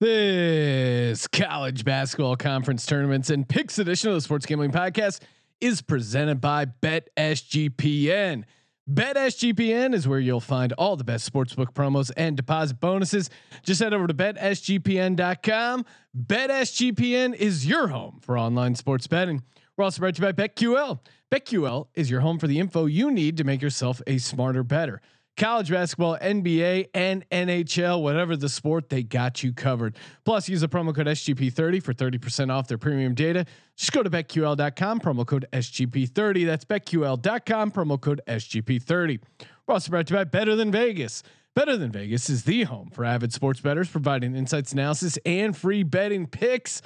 This college basketball conference tournaments and picks edition of the Sports Gambling Podcast is presented by BetSGPN. BetSGPN is where you'll find all the best sportsbook promos and deposit bonuses. Just head over to BetSGPN.com. BetSGPN is your home for online sports betting. We're also brought to you by BetQL. BetQL is your home for the info you need to make yourself a smarter, better college basketball, NBA, and NHL, whatever the sport, they got you covered. Plus, use the promo code SGP30 for 30% off their premium data. Just go to betql.com, promo code SGP30. That's betql.com, promo code SGP30. We're also brought to you by Better Than Vegas. Better Than Vegas is the home for avid sports bettors, providing insights, analysis, and free betting picks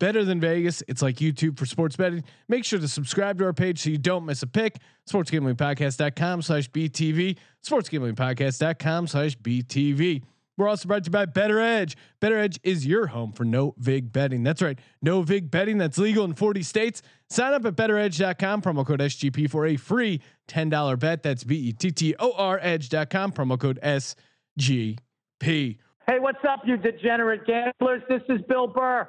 better than Vegas. It's like YouTube for sports betting. Make sure to subscribe to our page so you don't miss a pick. Sportsgamblingpodcast.com slash BTV. Sportsgamblingpodcast.com slash BTV. We're also brought to you by BettorEdge. Better Edge is your home for no vig betting. That's right. No vig betting that's legal in 40 states. Sign up at bettoredge.com, promo code SGP for a free $10 bet. That's B E T T O R edge.com, promo code SGP. Hey, what's up, you degenerate gamblers? This is Bill Burr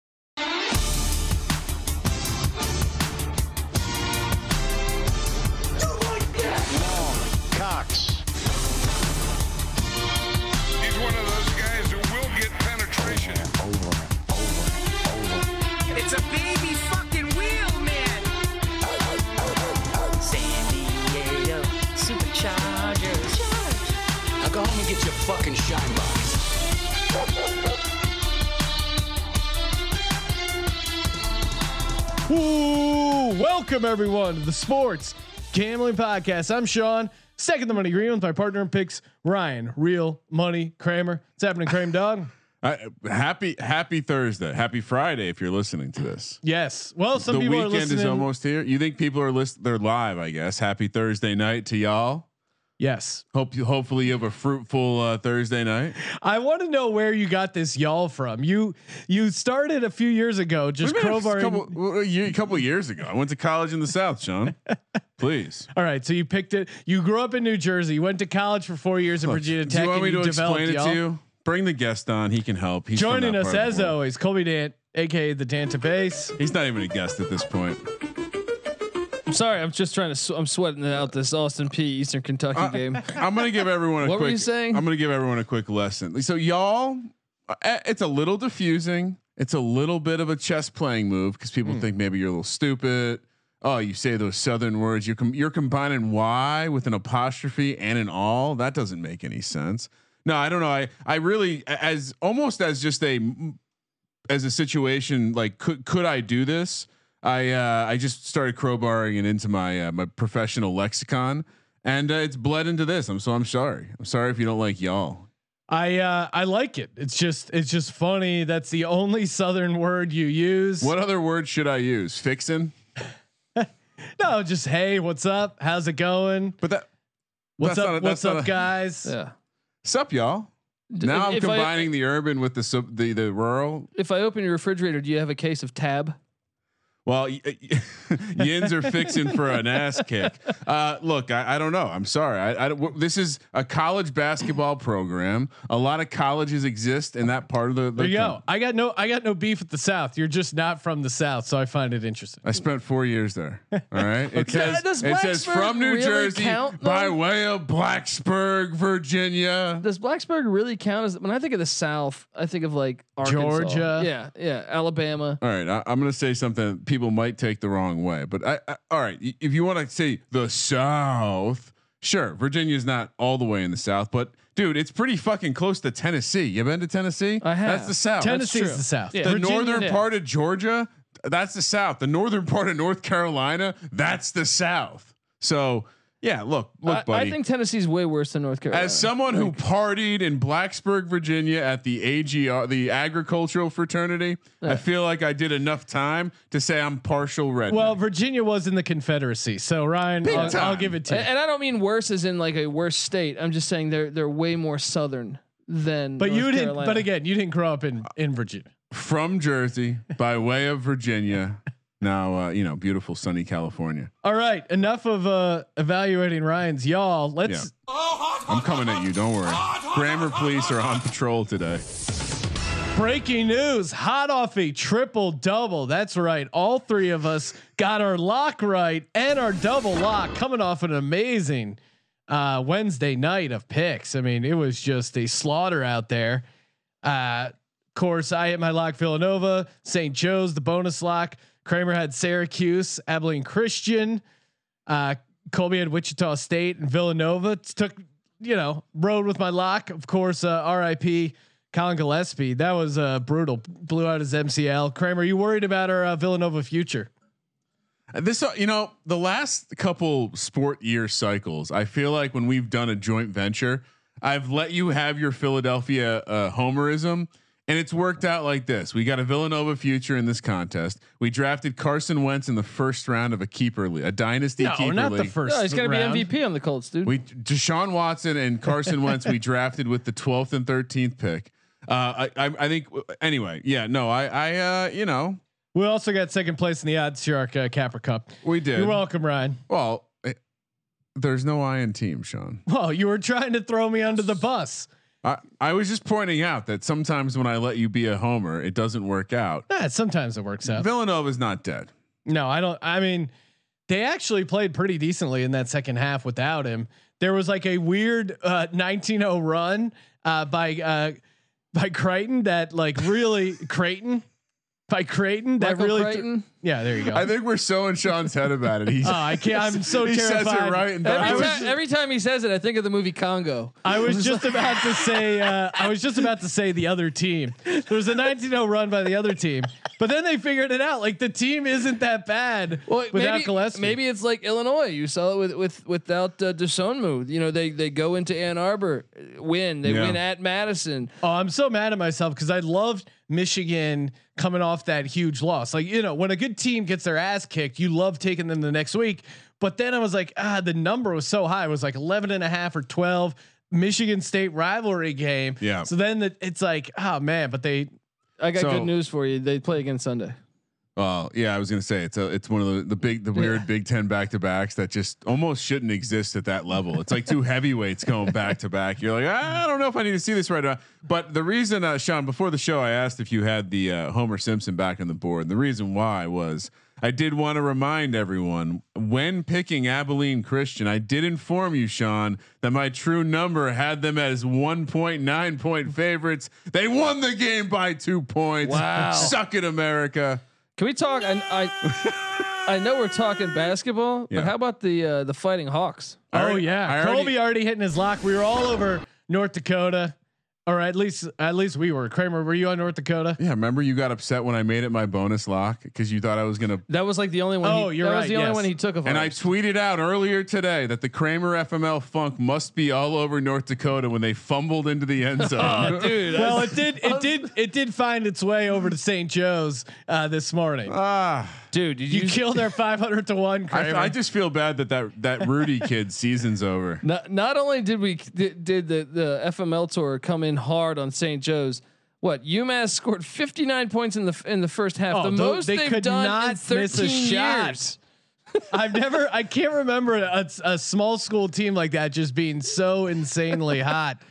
Fucking shine box. Ooh, welcome everyone to the Sports Gambling Podcast. I'm Sean, second the money green with my partner in picks, Ryan, real money Kramer. What's happening, Kramer dog? Uh, happy Happy Thursday, Happy Friday if you're listening to this. Yes. Well, some the people are weekend listening. is almost here. You think people are list? They're live, I guess. Happy Thursday night to y'all. Yes. Hope you. Hopefully you have a fruitful uh, Thursday night. I want to know where you got this y'all from. You you started a few years ago, just met a couple, a, couple years ago. I went to college in the South, Sean. Please. All right, so you picked it. You grew up in New Jersey. You went to college for four years at Look, Virginia do you want me to explain it y'all. to you? Bring the guest on. He can help. He's Joining us as always, Colby Dant, aka the Danta Base. He's not even a guest at this point. I'm sorry. I'm just trying to. Sw- I'm sweating out this Austin Peay Eastern Kentucky Uh, game. I'm gonna give everyone a What were quick. you saying? I'm gonna give everyone a quick lesson. So y'all, uh, it's a little diffusing. It's a little bit of a chess playing move because people think maybe you're a little stupid. Oh, you say those southern words. You're com- you're combining y with an apostrophe and an all. That doesn't make any sense. No, I don't know. I I really as almost as just a as a situation like could could I do this? I uh, I just started crowbarring it into my uh, my professional lexicon, and uh, it's bled into this. I'm so I'm sorry. I'm sorry if you don't like y'all. I uh, I like it. It's just it's just funny. That's the only Southern word you use. What other word should I use? Fixin'? No, just hey, what's up? How's it going? But that What's That's up? a- what's up, a- guys? Yeah. sup y'all. D- Now if- I'm if I- combining the urban with the sub, the the rural. if I open your refrigerator, do you have a case of Tab? Well, yins are fixing for an ass kick. Uh, look, I, I don't know. I'm sorry. I, I don't- w- this is a college basketball program. A lot of colleges exist in that part of the. the There you coun- go. I got no I got no beef with the South. You're just not from the South, so I find it interesting. I spent four years there. All right. It says Does it says Blacksburg from New really Jersey count, by way of Blacksburg, Virginia. Does Blacksburg really count as when I think of the South? I think of like Arkansas. Georgia. Yeah, yeah, Alabama. All right, I, I'm going to say something people might take the wrong way, but I, I all right. If you want to say the South, sure, Virginia's not all the way in the South, but dude, it's pretty fucking close to Tennessee. You been to Tennessee? I have. That's the South. Tennessee's true. the South. Yeah. the Virginia- northern yeah. part of Georgia, that's the South. The northern part of North Carolina, that's the South. So yeah, look, look, I, buddy. I think Tennessee's way worse than North Carolina. As someone who partied in Blacksburg, Virginia at the AGR, the agricultural fraternity, I feel like I did enough time to say I'm partial red. Well, Virginia was in the Confederacy, so Ryan, I'll, I'll give it to you. and, and I don't mean worse as in like a worse state. I'm just saying they're they're way more southern than. But North you didn't. Carolina. But again, you didn't grow up in in Virginia. from Jersey by way of Virginia. Now, uh, you know, beautiful sunny California. All right, enough of uh, evaluating Ryan's y'all. Let's Yeah. I'm coming at you. Don't worry. Grammar police are on patrol today. Breaking news: hot off a triple double. That's right. All three of us got our lock right and our double lock coming off an amazing uh, Wednesday night of picks. I mean, it was just a slaughter out there. Uh, of course, I hit my lock Villanova, St. Joe's, the bonus lock. Kramer had Syracuse, Abilene Christian. Uh, Colby had Wichita State and Villanova. Took, you know, rode with my lock. Of course, uh, RIP Colin Gillespie. That was uh, brutal. Blew out his MCL. Kramer, you worried about our uh, Villanova future? Uh, This, uh, you know, the last couple sport year cycles, I feel like when we've done a joint venture, I've let you have your Philadelphia uh, homerism, and it's worked out like this. We got a Villanova future in this contest. We drafted Carson Wentz in the first round of a keeper league, a dynasty No, keeper not league. the first. No, he's gonna be MVP on the Colts, dude. We Deshaun Watson and Carson Wentz we drafted with the 12th and 13th pick. Uh, I, I I think anyway. Yeah, no, I I uh, you know We also got second place in the Odds Shark uh, Capper Cup. we did You're welcome, Ryan. well. eh, There's no I in team, Sean. Well, you were trying to throw me under the bus. I, I was just pointing out that sometimes when I let you be a homer, it doesn't work out. Eh, sometimes it works out. Villanova's not dead. No, I don't. I mean, they actually played pretty decently in that second half without him. There was like a weird uh, 19-0 run uh, by uh, by Creighton that like really Creighton by Creighton that Michael really. Creighton. yeah, there you go. I think we're so in Sean's head about it. He's, oh, I can't. I'm so he says it right and Every, does it. time, every time he says it, I think of the movie Congo. I was just about to say. Uh, I was just about to say the other team. There was a 19-0 run by the other team, but then they figured it out. Like the team isn't that bad Well, without maybe, Gillespie. maybe it's like Illinois. You saw it with with without uh, Dosunmu. You know, they they go into Ann Arbor, uh, win. They Yeah. win at Madison. Oh, I'm so mad at myself because I loved Michigan coming off that huge loss. Like, you know, when a good team gets their ass kicked, you love taking them the next week. But then I was like, ah, the number was so high. It was like 11 and a half or 12 Michigan State rivalry game. Yeah. So then the, it's like, oh man, but they, I got So- good news for you. They play again Sunday. Well, yeah, I was gonna say it's a, it's one of the, the big the weird Big Ten back to backs that just almost shouldn't exist at that level. It's like two heavyweights going back to back. You're like, I don't know if I need to see this right now. But the reason, uh, Sean, before the show, I asked if you had the uh, Homer Simpson back on the board. And the reason why was I did want to remind everyone when picking Abilene Christian, I did inform you, Sean, that my true number had them as 1.9 point favorites. They won the game by two points. Wow. Suck it, America. Can we talk? I I, I know we're talking basketball, Yeah. but how about the uh, the Fighting Hawks? I oh already- yeah, I already- Colby already hitting his lock. We were all over North Dakota, or at least at least we were. Kramer, were you on North Dakota? Yeah, remember you got upset when I made it my bonus lock because you thought I was gonna. That was like the only one. Oh, he, you're that right, was the only one he took of And I tweeted out earlier today that the Kramer FML funk must be all over North Dakota when they fumbled into the end zone. dude. Well, it did. It did. It did find its way over to St. Joe's uh, this morning. ah, dude, did You you, killed our 500 to one. I, I just feel bad that that that Rudy kid season's over. Not, not only did we did, did the the FML tour come in hard on St. Joe's. What UMass scored 59 points in the in the first half, Oh, the most they they've could done not in miss 13 a shot. years. I've never. I can't remember a, a small school team like that just being so insanely hot.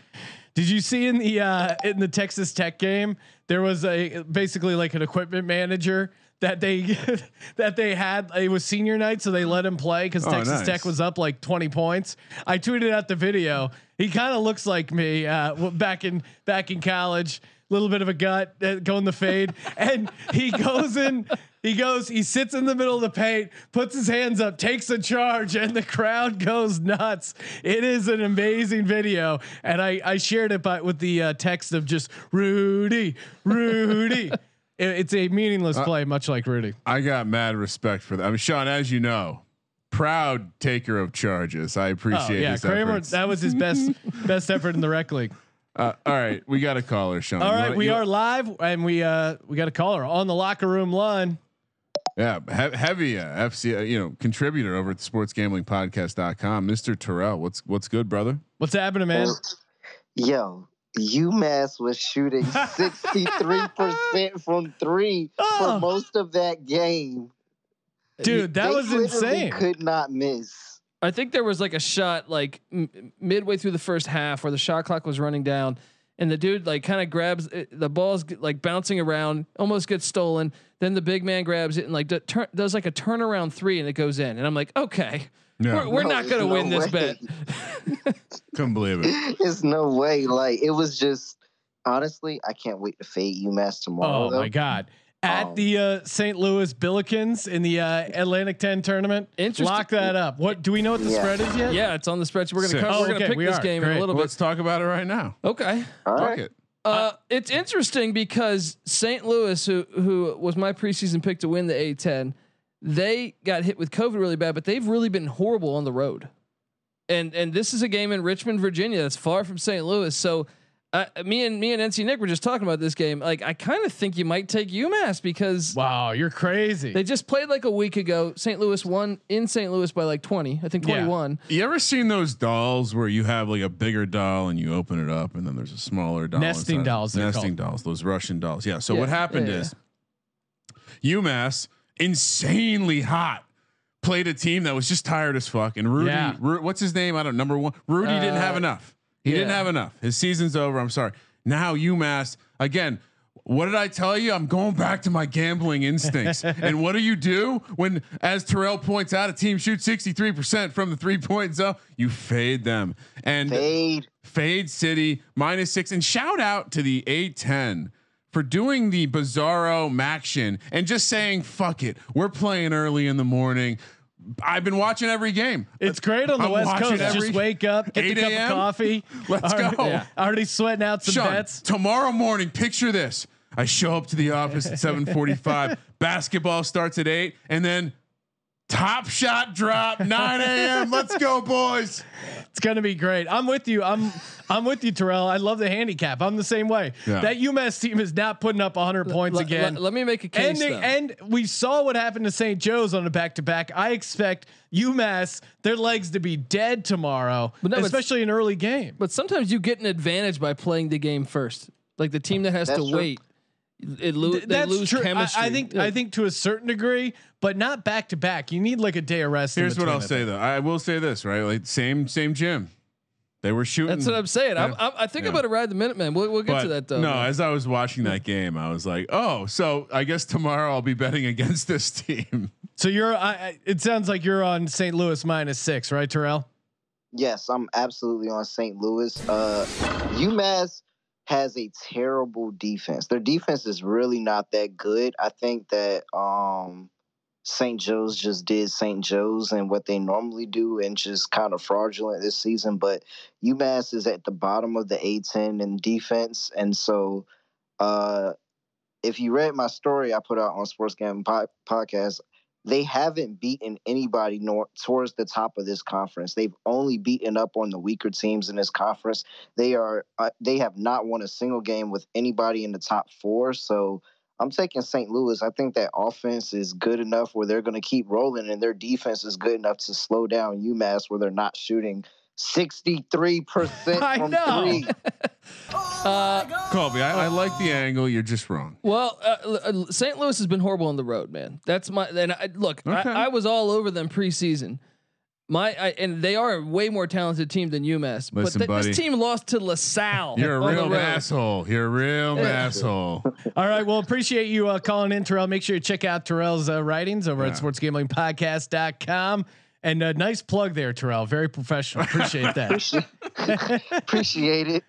Did you see in the uh, in the Texas Tech game there was a basically like an equipment manager that they that they had it was senior night so they let him play because Oh, Texas nice. Tech was up like 20 points. I tweeted out the video. He kind of looks like me uh, back in back in college. A little bit of a gut uh, going the fade, and he goes in. He goes. He sits in the middle of the paint, puts his hands up, takes a charge, and the crowd goes nuts. It is an amazing video, and I I shared it by with the uh, text of just Rudy, Rudy. It- it's a meaningless Uh, play, much like Rudy. I got mad respect for that. I mean, Sean, as you know, proud taker of charges. I Oh appreciate yeah, his Kramer. efforts. That was his best best effort in the rec league. Uh, all right, we got a caller, Sean. All You right, wanna- we you- are live, and we uh we got a caller on the locker room line. Yeah, he- heavy uh, FC, uh, you know, contributor over at the sportsgamblingpodcast.com. Mr. Terrell, what's what's good, brother? What's happening, man? Yo, UMass was shooting 63% from three Oh. for most of that game. Dude, that They was insane. Could not miss. I think there was like a shot like m- midway through the first half where the shot clock was running down, and the dude like kind of grabs it, the ball's like bouncing around, almost gets stolen. Then the big man grabs it and like d- turn, does like a turnaround three and it goes in. And I'm like, okay, Yeah. we're, we're No, not gonna there's win no this bet. Couldn't believe it. There's no way. Like it was just honestly, I can't wait to fade UMass tomorrow. Oh though. my God. At Um, the uh, St. Louis Billikens in the uh, Atlantic 10 tournament. Interesting. Lock that up. What do we know what the Yeah. spread is yet? yeah, it's on the spreadsheet. We're gonna cover, Oh, we're gonna okay, pick we this are. game in a little Let's bit. talk about it right now. Okay. All Fuck right. it. Uh, it's interesting because St. Louis, who who was my preseason pick to win the A10, they got hit with COVID really bad, but they've really been horrible on the road. And and this is a game in Richmond, Virginia, that's far from St. Louis. So, uh, me and me and NC Nick were just talking about this game. Like, I kind of think you might take UMass because Wow, you're crazy. they just played like a week ago. St. Louis won in St. Louis by like twenty, I think Yeah. twenty one. You ever seen those dolls where you have like a bigger doll and you open it up and then there's a smaller doll? Nesting inside? dolls, Nesting called. dolls. Those Russian dolls. Yeah. So Yeah, what happened yeah, is UMass insanely hot. Played a team that was just tired as fuck, and Rudy, Yeah. Ru- what's his name? I don't know. number one. Rudy didn't have Uh, enough. He didn't have enough. His season's over. I'm sorry. Now UMass again. What did I tell you? I'm going back to my gambling instincts. and what do you do when, as Terrell points out, a team shoots 63% from the three point zone? You fade them. And Fade. Fade City minus six. And shout out to the A10 for doing the bizarro Maction and just saying, fuck it. We're playing early in the morning. I've been watching every game. It's great on the I'm West Coast. Just wake up, get 8 cup of a.m.. coffee. Let's already, go. yeah, already sweating out some Sean, bets. tomorrow morning, picture this. I show up to the office at 745. Basketball starts at 8. And then top shot drop, 9 a.m. Let's go, boys. It's gonna be great. I'm with you. I'm I'm with you, Terrell. I love the handicap. I'm the same way. Yeah. That UMass team is not putting up 100 points L- again. l- let me make a and case. they- and we saw what happened to St. Joe's on a back to back. I expect UMass their legs to be dead tomorrow, But no, especially an early game. But sometimes you get an advantage by playing the game first. Like the team that has That's to true. wait, it lo- Th- they That's lose true. I- chemistry. I, think Yeah. I think to a certain degree, but not back to back. You need like a day of rest. in Here's what between, I'll I say think. though. I will say this, right? Like same same gym. They were shooting. that's what I'm saying. I'm, I'm, I think Yeah. I'm about to ride the Minutemen. We'll, we'll get but to that though. no, man. as I was watching that game, I was like, "Oh, so I guess tomorrow I'll be betting against this team." So you're. I, I, it sounds like you're on St. Louis minus six, right, Terrell? Yes, I'm absolutely on St. Louis. Uh, UMass has a terrible defense. Their defense is really not that good. I think that um, St. Joe's just did St. Joe's and what they normally do and just kind of fraudulent this season. But UMass is at the bottom of the A10 in defense. And so uh, if you read my story I put out on Sports Gambling po- Podcast, they haven't beaten anybody nor towards the top of this conference. They've only beaten up on the weaker teams in this conference. They are uh, they have not won a single game with anybody in the top four. So I'm taking St. Louis. I think that offense is good enough where they're going to keep rolling, and their defense is good enough to slow down UMass where they're not shooting 63 percent I from know. three. Uh, Colby, I, I like the angle. You're just wrong. well, uh, l- uh, St. Louis has been horrible on the road, man. That's my. And I, look, Okay. I, I was all over them preseason. My I, and they are a way more talented team than UMass. but th- buddy. this team lost to LaSalle. You're a real asshole. You're a real asshole. All right. Well, appreciate you uh, calling in, Terrell. Make sure you check out Terrell's uh, writings over Yeah. at sportsgamblingpodcast.com. And uh, nice plug there, Terrell. Very professional. Appreciate that. Appreciate, appreciate it.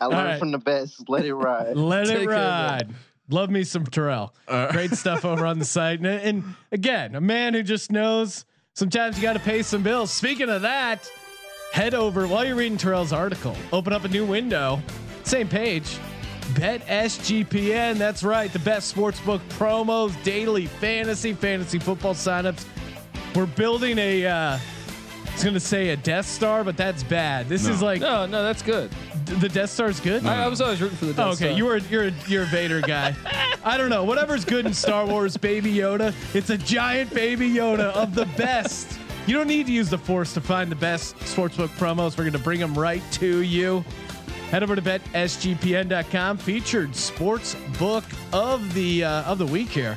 I learned right. from the best. Let it ride. Let Take it care, ride. Love me some Terrell. Uh, Great stuff over on the site. And, and again, a man who just knows sometimes you got to pay some bills. Speaking of that, head over while you're reading Terrell's article, open up a new window, same page. Bet SGPN. That's right. The best sportsbook promos, daily fantasy, fantasy football signups. We're building a, uh, I was going to say a Death Star, but that's bad. This No. is like No, no, that's good. the Death Star's good. I, I was always rooting for the. Death Oh, okay, Star. you were you're a, you're a Vader guy. I don't know. Whatever's good in Star Wars, Baby Yoda. It's a giant Baby Yoda of the best. You don't need to use the Force to find the best sportsbook promos. We're going to bring them right to you. Head over to betsgpn.com. Featured sports book of the uh, of the week here.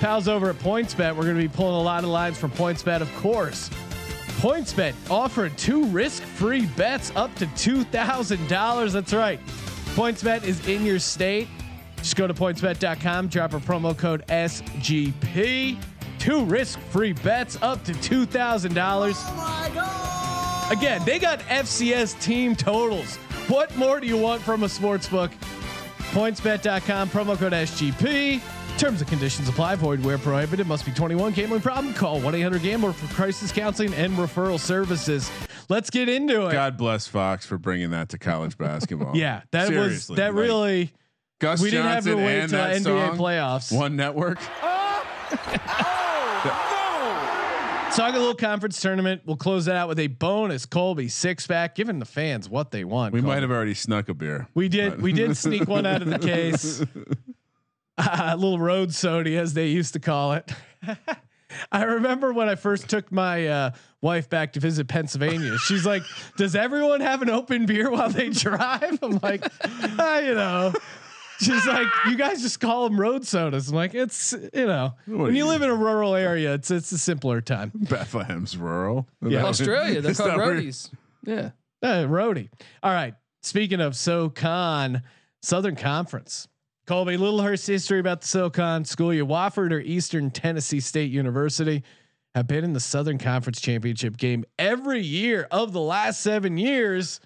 Pals over at PointsBet. We're going to be pulling a lot of lines from PointsBet, of course. PointsBet offered two risk-free bets up to two thousand dollars. That's right. PointsBet is in your state. Just go to pointsbet.com, drop a promo code SGP. Two risk-free bets up to two thousand dollars. Oh Again, they got FCS team totals. What more do you want from a sports book? PointsBet.com, promo code SGP. Terms and conditions apply. Void where prohibited. Must be 21. Gambling problem? Call 1 800 Gambler for crisis counseling and referral services. Let's get into it. God bless Fox for bringing that to college basketball. yeah, that Seriously, was that like, really. Gus we didn't have Johnson to wait and till that NBA song, playoffs. One network. Oh, Talk a little conference tournament. We'll close that out with a bonus Colby six pack, giving the fans what they want. We Colby. might have already snuck a beer. We did. but- We did sneak one out of the case. A little road sody, as they used to call it. I remember when I first took my uh, wife back to visit Pennsylvania. She's like, "Does everyone have an open beer while they drive?" I'm like, ah, "You know." She's like, "You guys just call them road sodas." I'm like, "It's you know, What when you you- live in a rural area, it's it's a simpler time." Bethlehem's rural. Yeah. Australia, they're called that where- roadies. Yeah. Uh, roadie. All right. Speaking of SoCon, Southern Conference. Colby, Littlehurst history about the SoCon school. You Wofford or Eastern Tennessee State University have been in the Southern Conference Championship game every year of the last seven years.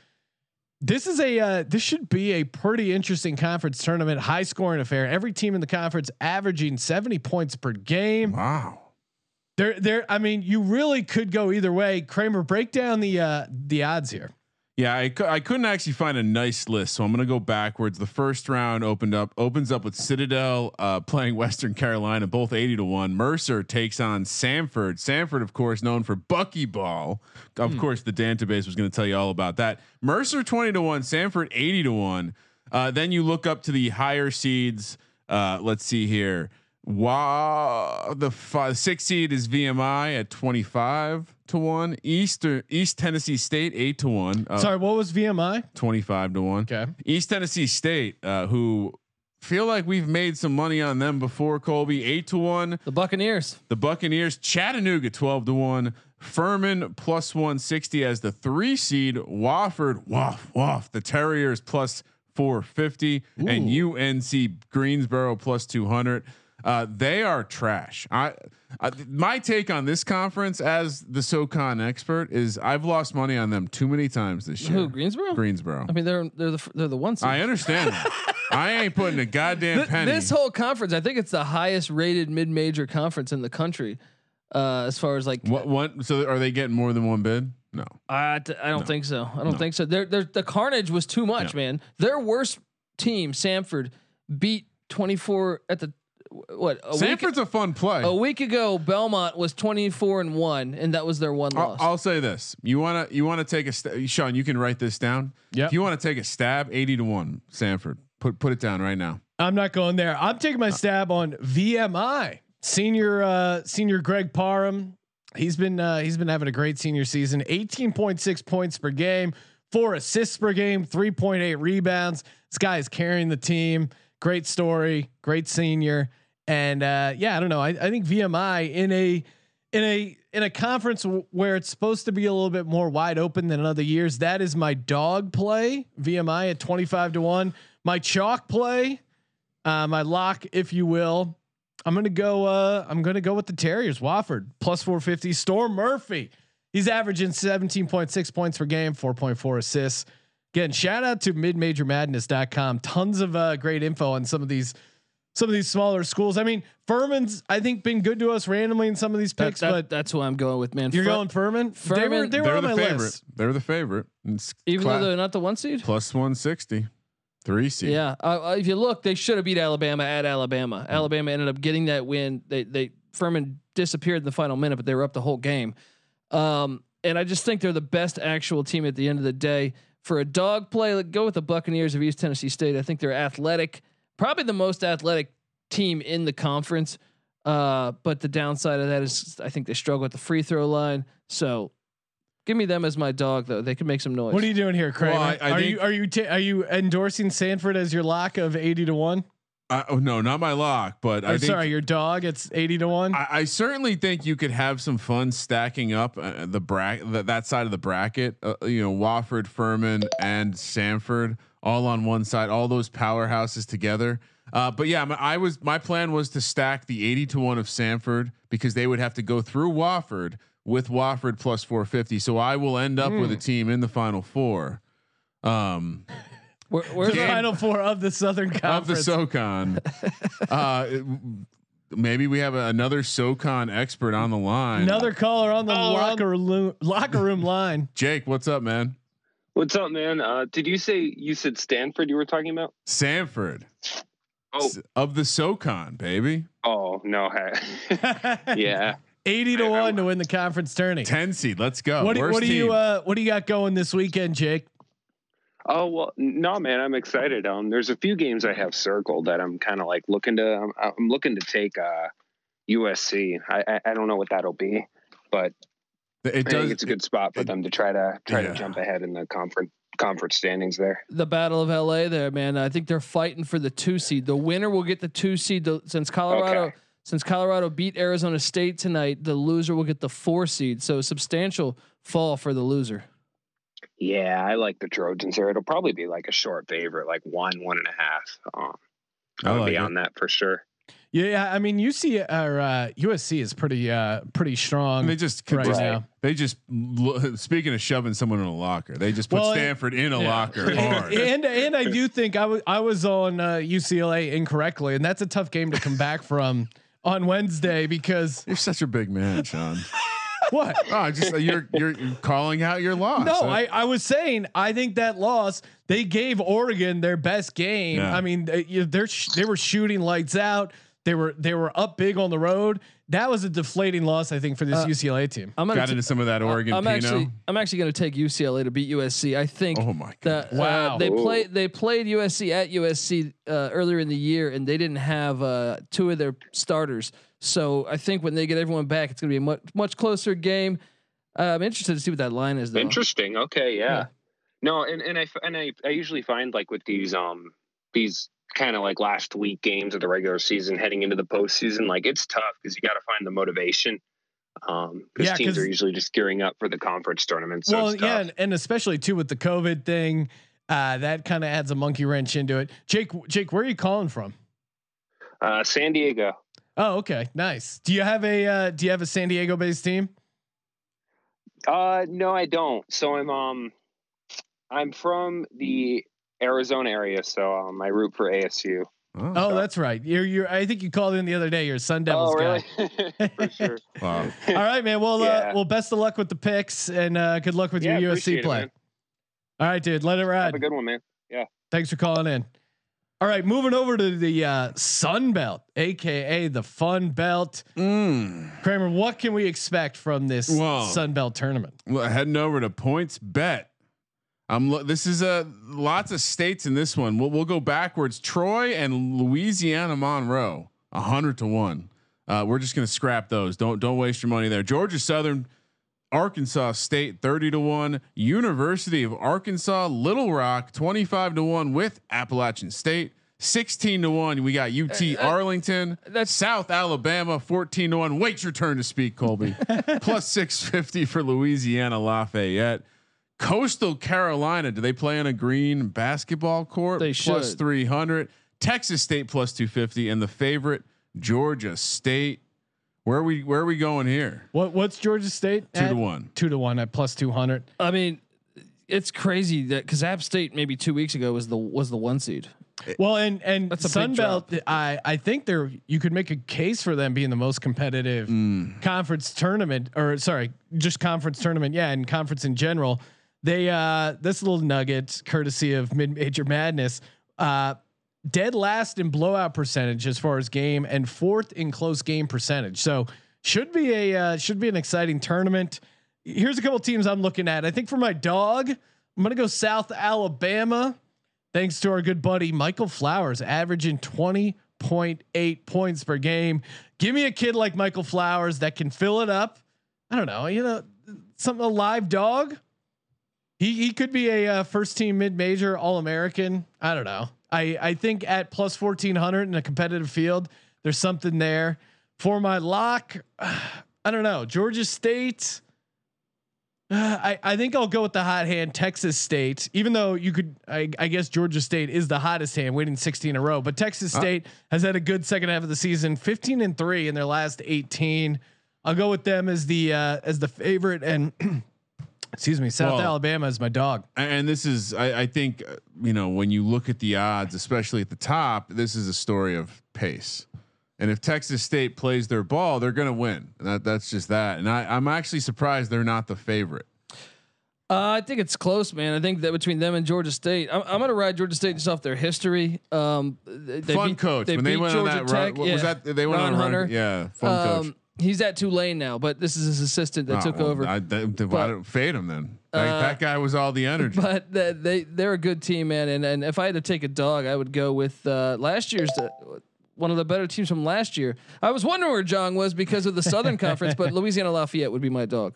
This is a uh, this should be a pretty interesting conference tournament, high scoring affair. Every team in the conference averaging seventy points per game. Wow. There, there. I mean, you really could go either way. Kramer, break down the uh, the odds here. Yeah, I, I couldn't actually find a nice list, so I'm gonna go backwards. The first round opened up opens up with Citadel uh, playing Western Carolina, both 80 to one. Mercer takes on Samford. Samford, of course, known for Buckyball. Of course, the database was going to tell you all about that. Mercer 20 to one, Samford 80 to one. Uh, then you look up to the higher seeds. Uh, let's see here. Wow, the five, six seed is VMI at 25 to one. Eastern East Tennessee State 8 to one. Uh, Sorry, what was VMI? 25 to 1. Okay. East Tennessee State, uh, who feel like we've made some money on them before, Colby, 8 to 1. The Buccaneers. The Buccaneers, Chattanooga, 12 to 1. Furman plus 160 as the three seed. Wofford, waff, waff. The Terriers plus 450. And UNC Greensboro plus 200. Uh, they are trash. I, I, my take on this conference as the SoCon expert is I've lost money on them too many times this year. Who? Greensboro. Greensboro. I mean, they're they're the they're the one seed. I understand. I ain't putting a goddamn Th- penny. this whole conference, I think it's the highest rated mid major conference in the country, uh, as far as like. what one? So are they getting more than one bid? No. I, d- I don't No. think so. I don't No. think so. They're, they're, the carnage was too much, man. Their worst team, Samford, beat 24 at the what a Samford's week, a fun play. a week ago. Belmont was 24 and one, and that was their one I'll, loss. I'll say this: you want to you want to take a st- Sean. You can write this down. Yeah. If you want to take a stab, eighty to one, Samford. Put put it down right now. I'm not going there. I'm taking my stab on VMI. Senior uh senior Greg Parham. He's been uh he's been having a great senior season. 18.6 points per game, four assists per game, 3.8 rebounds. This guy is carrying the team. Great story, great senior. And uh yeah, I don't know. I, I think VMI in a in a in a conference where it's supposed to be a little bit more wide open than in other years, that is my dog play. VMI at 25 to 1. My chalk play, uh, my lock, if you will. I'm gonna go. Uh, I'm gonna go with the Terriers. Wofford plus 450. Storm Murphy. He's averaging 17.6 points per game, 4.4 assists. Again, shout out to midmajormadness.com. Tons of uh, great info on some of these some of these smaller schools. I mean, Furman's I think been good to us randomly in some of these picks, that- but that's who I'm going with, man. you're Fur- going Furman. They were Furman- they were They're on the my favorite. list. They're the favorite. It's even cla- though they're not the one seed. plus one sixty, three seed. Yeah, uh, if you look, they should have beat Alabama at Alabama. Alabama ended up getting that win. They they Furman disappeared in the final minute, but they were up the whole game. Um, and I just think they're the best actual team at the end of the day. For a dog play, like, go with the Buccaneers of East Tennessee State. I think they're athletic, probably the most athletic team in the conference. Uh, but the downside of that is I think they struggle at the free throw line. So give me them as my dog, though. They can make some noise. What are you doing here, Kramer? Well, I- I are think- you are you ta- are you endorsing Samford as your lock of 80 to one? Uh, oh no, not my lock, but I Or think sorry, your dog. It's eighty to one. I, I certainly think you could have some fun stacking up uh, the bracket that, that side of the bracket. Uh, you know, Wofford, Furman, and Samford all on one side, all those powerhouses together. Uh, but yeah, my, I was my plan was to stack the eighty to one of Samford because they would have to go through Wofford with Wofford plus four fifty. So I will end up with a team in the final four. Um, Where, where's the final four of the Southern Conference? of the SoCon. uh, it- maybe we have another SoCon expert on the line. Another caller on the Oh, locker room locker room line. Jake, what's up, man? What's up, man? Uh, did you say you said Stanford? You were talking about? Samford. Oh. S- of the SoCon, baby. Oh no, yeah. eighty to one to win the conference tourney. Ten seed. Let's go. What do, what do you uh, what do you got going this weekend, Jake? Oh well, no, man. I'm excited. Um, there's a few games I have circled that I'm kind of like looking to. I'm, I'm looking to take uh, USC. I, I I don't know what that'll be, but it I does. think it's a good spot for it- them to try to try yeah. to jump ahead in the conference conference standings there. the Battle of LA there, man. I think they're fighting for the two seed. The winner will get the two seed the, since Colorado Okay. since Colorado beat Arizona State tonight. The loser will get the four seed. So substantial fall for the loser. Yeah, I like the Trojans here. It'll probably be like a short favorite, like one one and a half. Um, I I like be it. on that for sure. Yeah, I mean UC or uh, USC is pretty uh, pretty strong. They just right just- now. They just speaking of shoving someone in a locker. They just put Well, Stanford in a Yeah. locker hard. and and I do think I was I was on uh, UCLA incorrectly, and that's a tough game to come back from on Wednesday because You're such a big man, Sean. what? Oh, just you're you're you're calling out your loss. No, Uh, I, I was saying I think that loss they gave Oregon their best game. Yeah. I mean they, sh- they were shooting lights out. They were they were up big on the road. That was a deflating loss, I think, for this Uh, UCLA team. I'm gonna got t- into some of that Oregon I'm Pinot. actually I'm actually going to take UCLA to beat USC. I think oh my god. that uh, Wow. they Ooh. played they played USC at USC uh, earlier in the year, and they didn't have uh, two of their starters. So I think when they get everyone back, it's going to be a much much closer game. Uh, I'm interested to see what that line is, though. Interesting. Okay, yeah. Yeah. No, and and I f- and I I usually find like with these um these kind of like last week games of the regular season heading into the postseason, like it's tough because you got to find the motivation. Um, because Yeah, teams are usually just gearing up for the conference tournament. So well, yeah, and, and especially too with the COVID thing, uh, that kind of adds a monkey wrench into it. Jake, Jake, where are you calling from? Uh, San Diego. Oh, okay, nice. Do you have a uh, Do you have a San Diego based team? Uh, no, I don't. So I'm um, I'm from the Arizona area, so um, I root for ASU. Oh, that's right. You're you're. I think you called in the other day. You're a Sun Devils oh, guy. really? for sure. Wow. All right, man. Well, uh, well, best of luck with the picks and uh, good luck with Yeah, your appreciate USC it, play. man. All right, dude. Let it ride. Have ride. a good one, man. Yeah. Thanks for calling in. All right, moving over to the uh, Sun Belt, aka the Fun Belt. Mm. Kramer, what can we expect from this Well- Sun Belt tournament? Well, heading over to points bet. I'm. This is a lots of states in this one. We'll, we'll go backwards. Troy and Louisiana Monroe, a hundred to one. Uh, we're just gonna scrap those. Don't don't waste your money there. Georgia Southern, Arkansas State, thirty to one. University of Arkansas, Little Rock, twenty five to one with Appalachian State. 16 to 1 we got UT Arlington that's- South Alabama 14 to 1 wait your turn to speak Colby plus 650 for Louisiana Lafayette. Coastal Carolina, do they play on a green basketball court? They Plus should. 300. Texas State plus 250 and the favorite Georgia State. Where are we where are we going here? What What's Georgia State? 2 at? to 1. Two to one at plus two hundred. I mean, it's crazy that because App State maybe two weeks ago was the was the one seed. Well, and and That's a Sun Belt, I I think they're you could make a case for them being the most competitive Mm. conference tournament, or sorry, just conference tournament, yeah, and conference in general. They uh this little nugget, courtesy of Mid Major Madness, uh, dead last in blowout percentage as far as game, and fourth in close game percentage. So should be a uh, should be an exciting tournament. Here's a couple teams I'm looking at. I think for my dog, I'm gonna go South Alabama. Thanks to our good buddy Michael Flowers, averaging 20.8 points per game. Give me a kid like Michael Flowers that can fill it up. I don't know, you know, something a live dog. He he could be a uh, first team mid major All American. I don't know. I I think at plus fourteen hundred in a competitive field, there's something there. For my lock, I don't know Georgia State. Uh, I, I think I'll go with the hot hand, Texas State. Even though you could, I, I guess Georgia State is the hottest hand, winning 16 in a row. But Texas State has had a good second half of the season, 15 and three in their last 18. I'll go with them as the uh, as the favorite, and excuse me, South Well- Alabama is my dog. And this is, I, I think, uh, you know, when you look at the odds, especially at the top, this is a story of pace. And if Texas State plays their ball, they're going to win. That that's just that. And I, I'm actually surprised they're not the favorite. Uh, I think it's close, man. I think that between them and Georgia State, I'm, I'm going to ride Georgia State just off their history. Um, they fun beat- coach when they beat went on Georgia that Tech. run. What was that? They went Ron on a Hunter. run. Yeah, fun coach. He's at Tulane now, but this is his assistant that Oh, took well, over. I, that, that- why But- don't fade him then? That, Uh, that guy was all the energy. but the, they they're a good team, man. And and if I had to take a dog, I would go with uh, last year's. Uh, one of the better teams from last year. I was wondering where John was because of the Southern Conference, but Louisiana Lafayette would be my dog.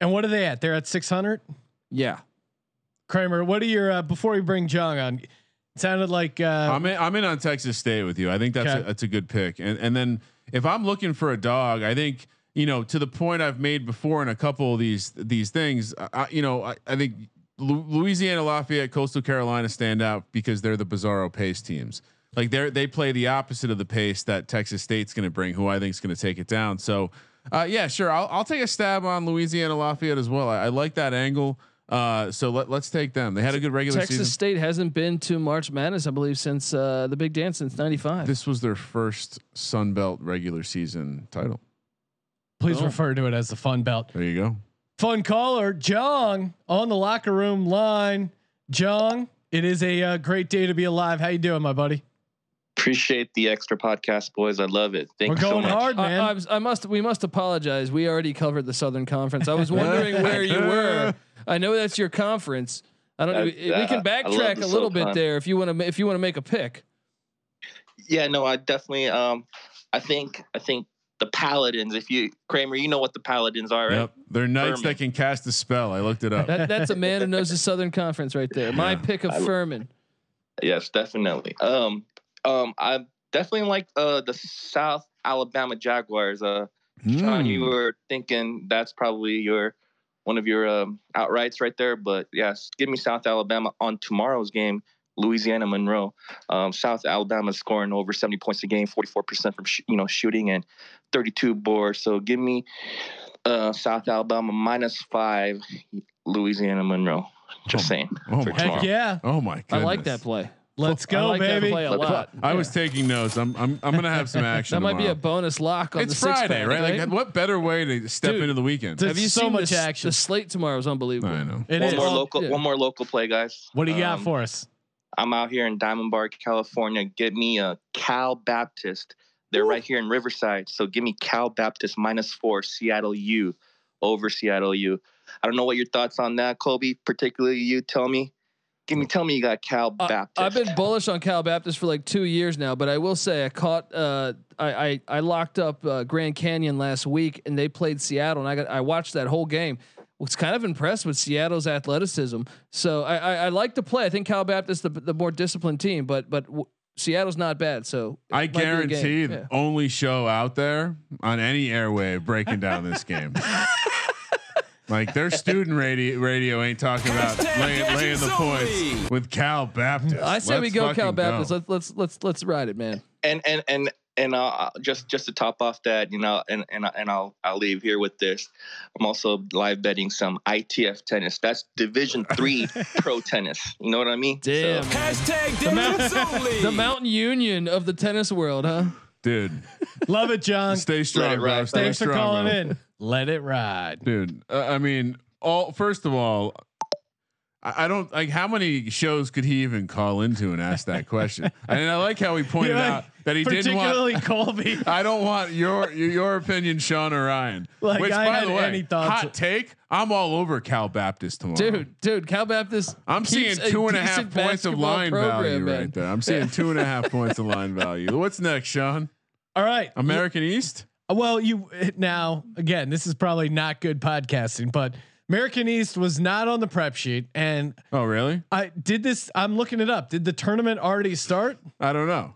And what are they at? They're at 600. Yeah. Kramer, what are your uh, before we bring Jong on? It sounded like uh, I'm in, I'm in on Texas State with you. I think that's Okay. a, that's a good pick. And and then if I'm looking for a dog, I think you know to the point I've made before in a couple of these these things. I, you know I, I think Louisiana Lafayette, Coastal Carolina stand out because they're the bizarro pace teams. Like they they play the opposite of the pace that Texas State's going to bring, who I think is going to take it down. So uh, yeah, sure, I'll I'll take a stab on Louisiana Lafayette as well. I, I like that angle. Uh, so let, let's take them. They had a good regular Texas season. State hasn't been to March Madness, I believe, since uh, the Big Dance since '95. This was their first Sun Belt regular season title. please Oh. refer to it as the Fun Belt. There you go. Fun caller, Jong on the locker room line. Jong, it is a uh, great day to be alive. How you doing, my buddy? Appreciate the extra podcast, boys. I love it. Thank We're you so going much. hard, man. I, I, I must. We must apologize. We already covered the Southern Conference. I was wondering where you were. I know that's your conference. I don't. Uh, we can uh, I love backtrack a little bit SoCon. there if you want to. If you want to make a pick. Yeah, no, I definitely. Um, I think I think the Paladins. If you Kramer, you know what the Paladins are, right? Yep. They're knights Furman. that can cast a spell. I looked it up. That, that's a man who knows the Southern Conference right there. My Yeah. pick of I- Furman. Yes, definitely. Um, um, I definitely like uh the South Alabama Jaguars. Uh, John, Hmm. you were thinking that's probably your one of your um, outrights right there, but yes, give me South Alabama on tomorrow's game. Louisiana Monroe, um, South Alabama scoring over 70 points a game, 44% from sh- you know shooting and 32 boards. So give me uh, South Alabama minus five, Louisiana Monroe. Just saying. Oh for my tomorrow. Heck yeah, Oh my god. I like that play. Let's go, I go, like baby. that play a lot. I was taking notes. I'm I'm I'm gonna have some action. That might be a bonus lock on It's the six Friday, pack, right? Like, what better way to step Dude, into the weekend? There's Have you so seen much the, action. The slate tomorrow is unbelievable. I know. It one is. more local, Yeah. one more local play, guys. What do you got Um, for us? I'm out here in Diamond Bar, California. Get me a Cal Baptist. They're right here in Riverside. So give me Cal Baptist minus four, Seattle U over Seattle U. I don't know what your thoughts on that, Kobe. Particularly you. Tell me. Give me. Tell me you got Cal I- Baptist. I've been bullish on Cal Baptist for like two years now, but I will say I caught uh, I, I I locked up uh, Grand Canyon last week and they played Seattle and I got I watched that whole game. Was kind of impressed with Seattle's athleticism. So I I, I like to play. I think Cal Baptist the the more disciplined team, but but w- Seattle's not bad. So I might be a game. guarantee the Yeah. only show out there on any airway breaking down this game. like their student radio radio ain't talking about laying, laying the points with Cal Baptist. I say we Let's go Cal Baptist. go. Let's let's let's let's ride it, man. and and and and uh, just just to top off that, you know, and and and I'll I'll leave here with this. I'm also live betting some ITF tennis. That's Division three pro tennis. You know what I mean? Damn. So, Hashtag The, Mount- the Mountain Union of the tennis world, huh? Dude, Love it, John. stay strong, it bro. ride. Stay Thanks for strong, calling bro. in. Let it ride. dude. Uh, I mean, all first of all, I, don't like how many shows could he even call into and ask that question. and I like how he pointed out that he didn't Particularly want. Colby. I don't want your your, opinion, Sean or Ryan. Like, Which, I by the way, hot take. I'm all over Cal Baptist tomorrow, Dude, dude, Cal Baptist. I'm seeing two and a half points of line program, value man. right there. I'm seeing two and a half points of line value. What's next, Sean? All right. American East. Well, you now again. This is probably not good podcasting, but American East was not on the prep sheet, and Oh, really? I did this. I'm looking it up. Did the tournament already start? I don't know.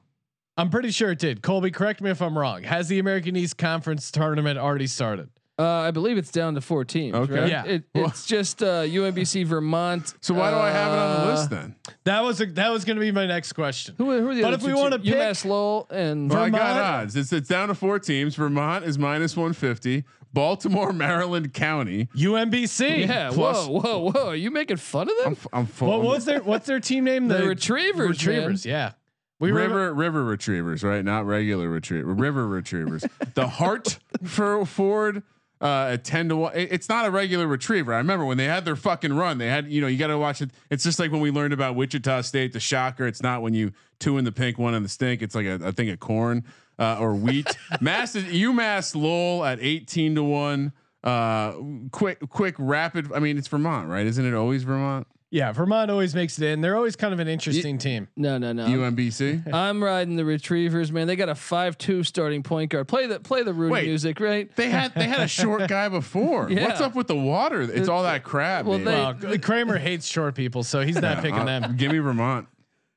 I'm pretty sure it did. Colby, correct me if I'm wrong. Has the American East Conference tournament already started? Uh, I believe it's down to four teams. Okay. right? Yeah. It, it's just uh, UMBC Vermont. So why do I have it on the uh, list then? That was a, that was going to be my next question. Who, who are the But if we wanna teams? pick- UMass Lowell and Well, I got odds. It's it's down to four teams. Vermont is minus one fifty. Baltimore, Maryland County. UMBC. yeah. plus- whoa, whoa, whoa! Are you making fun of them? I'm, f- I'm full. What was their what's their team name? The Retrievers, Retrievers. Yeah. We river were river retrievers, right? Not regular retriever. River retrievers. the heart for Ford uh, at ten to one. It's not a regular retriever. I remember when they had their fucking run. They had you know you got to watch it. It's just like when we learned about Wichita State, the shocker. It's not when you two in the pink, one in the stink. It's like a thing of corn uh, or wheat. Mass UMass Lowell at eighteen to one. Uh, quick, quick, rapid. I mean, it's Vermont, right? Isn't it always Vermont? Yeah. Vermont always makes it in. They're always kind of an interesting team. No, no, no. UMBC. I'm riding the Retrievers, man. They got a five-two starting point guard. Play the play the Rudy Wait. music, right? They had they had a short guy before. Yeah. What's up with the water? It's all that crap. Well, man. they- Well, Kramer hates short people, so he's not picking Uh, them. Give me Vermont.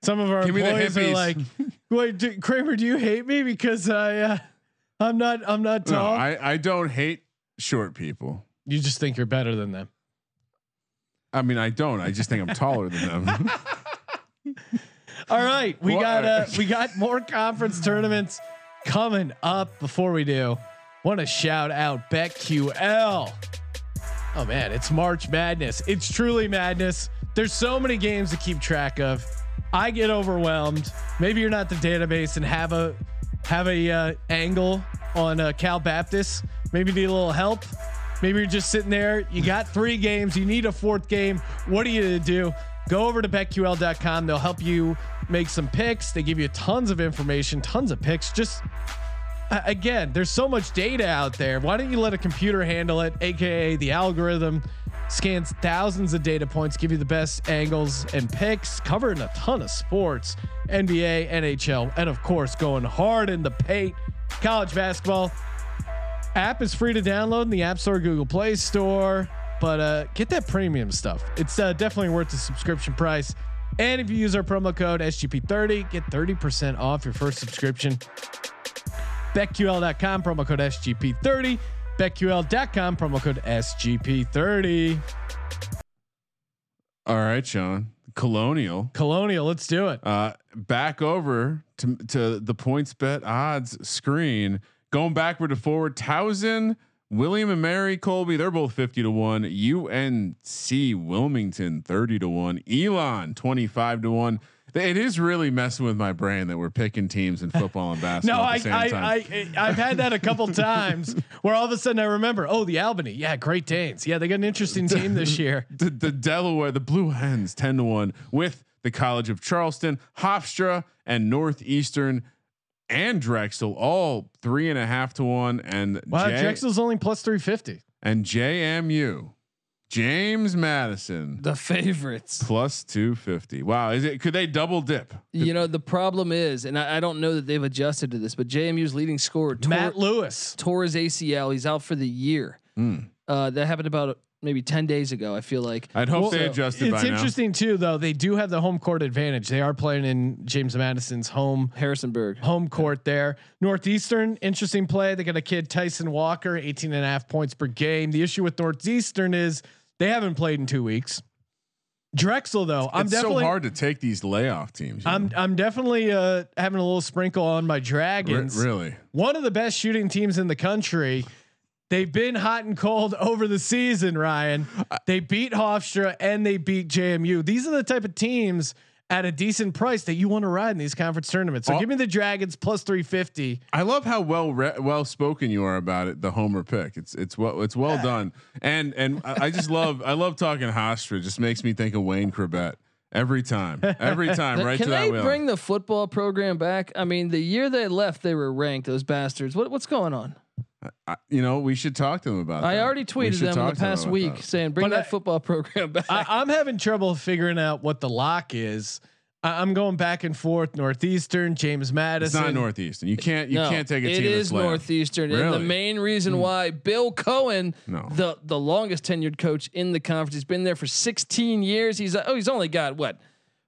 Some of our give me the employees are like, "Wait, do, Kramer, do you hate me because I, uh, I'm not, I'm not No, tall? I, I don't hate short people. you just think you're better than them." I mean, I don't. I just think I'm taller than them. All right, we What? got uh, we got more conference tournaments coming up. Before we do, want to shout out BetQL. Oh man, it's March Madness. It's truly madness. There's so many games to keep track of. I get overwhelmed. Maybe you're not the database and have a have a uh, angle on uh, Cal Baptist. Maybe need a little help. Maybe you're just sitting there. You got three games. You need a fourth game. What are you do? Go over to betql.com. They'll help you make some picks. They give you tons of information, tons of picks. Just again, there's so much data out there. Why don't you let a computer handle it? AKA the algorithm scans thousands of data points, give you the best angles and picks, covering a ton of sports, NBA, NHL, and of course, going hard in the paint. College basketball app is free to download in the App Store, Google Play Store. But uh, get that premium stuff. It's uh, definitely worth the subscription price. And if you use our promo code SGP30, get 30% off your first subscription. BetQL.com, promo code SGP30. BetQL.com, promo code SGP30. all right, Sean. Colonial. Colonial, let's do it. Uh, back over to to the PointsBet odds screen. Going backward to forward. Towson, William and Mary Colby. They're both fifty to one. UNC Wilmington thirty to one. Elon twenty five to one. It is really messing with my brain that we're picking teams in football and basketball. no, at the same I. I, I, I've had that a couple times where all of a sudden I remember, oh, the Albany, yeah, Great Danes, yeah, they got an interesting team this year. the, the Delaware, the Blue Hens, ten to one with the College of Charleston, Hofstra, and Northeastern, and Drexel, all three and a half to one, and Wow, J- Drexel's only plus three fifty. and JMU, James Madison The favorites. plus two fifty. Wow, is it? Could they double dip? You know the problem is, and I, I don't know that they've adjusted to this, but JMU's leading scorer tore, Matt Lewis. tore his ACL. He's out for the year. Hmm. Uh, that happened about maybe ten days ago. I feel like. I'd hope Well, they so adjusted It's by interesting too, though. They do have the home court advantage. They are playing in James Madison's home Harrisonburg. home court there. Northeastern, interesting play. They got a kid, Tyson Walker, 18 and a half points per game. The issue with Northeastern is they haven't played in two weeks. Drexel, though, now. I'm it's definitely so hard to take these layoff teams. I'm know? I'm definitely uh, having a little sprinkle on my Re- Dragons. really. One of the best shooting teams in the country. They've been hot and cold over the season, Ryan. They beat Hofstra and they beat JMU. These are the type of teams at a decent price that you want to ride in these conference tournaments. So All- give me the Dragons plus 350. I love how well re- well spoken you are about it. The Homer pick. It's it's well it's well done. And and I I just love I love talking Hofstra. Just makes me think of Wayne Chrebet every time. Every time. right Can to that they wheel. bring the football program back? I mean, the year they left, they were ranked. Those bastards. What, what's going on? I, you know, we should talk to them about. That. I that. already tweeted them in the past week that. saying, "Bring But that I- football program back." I, I'm having trouble figuring out what the lock is I, I'm going back and forth. Northeastern, James It's Madison. not Northeastern. You can't. You No, can't take a It team is that's left. Northeastern, and the Hmm. main reason why Bill Coen, No. the the longest tenured coach in the conference, he's been there for 16 years. He's oh, he's only got what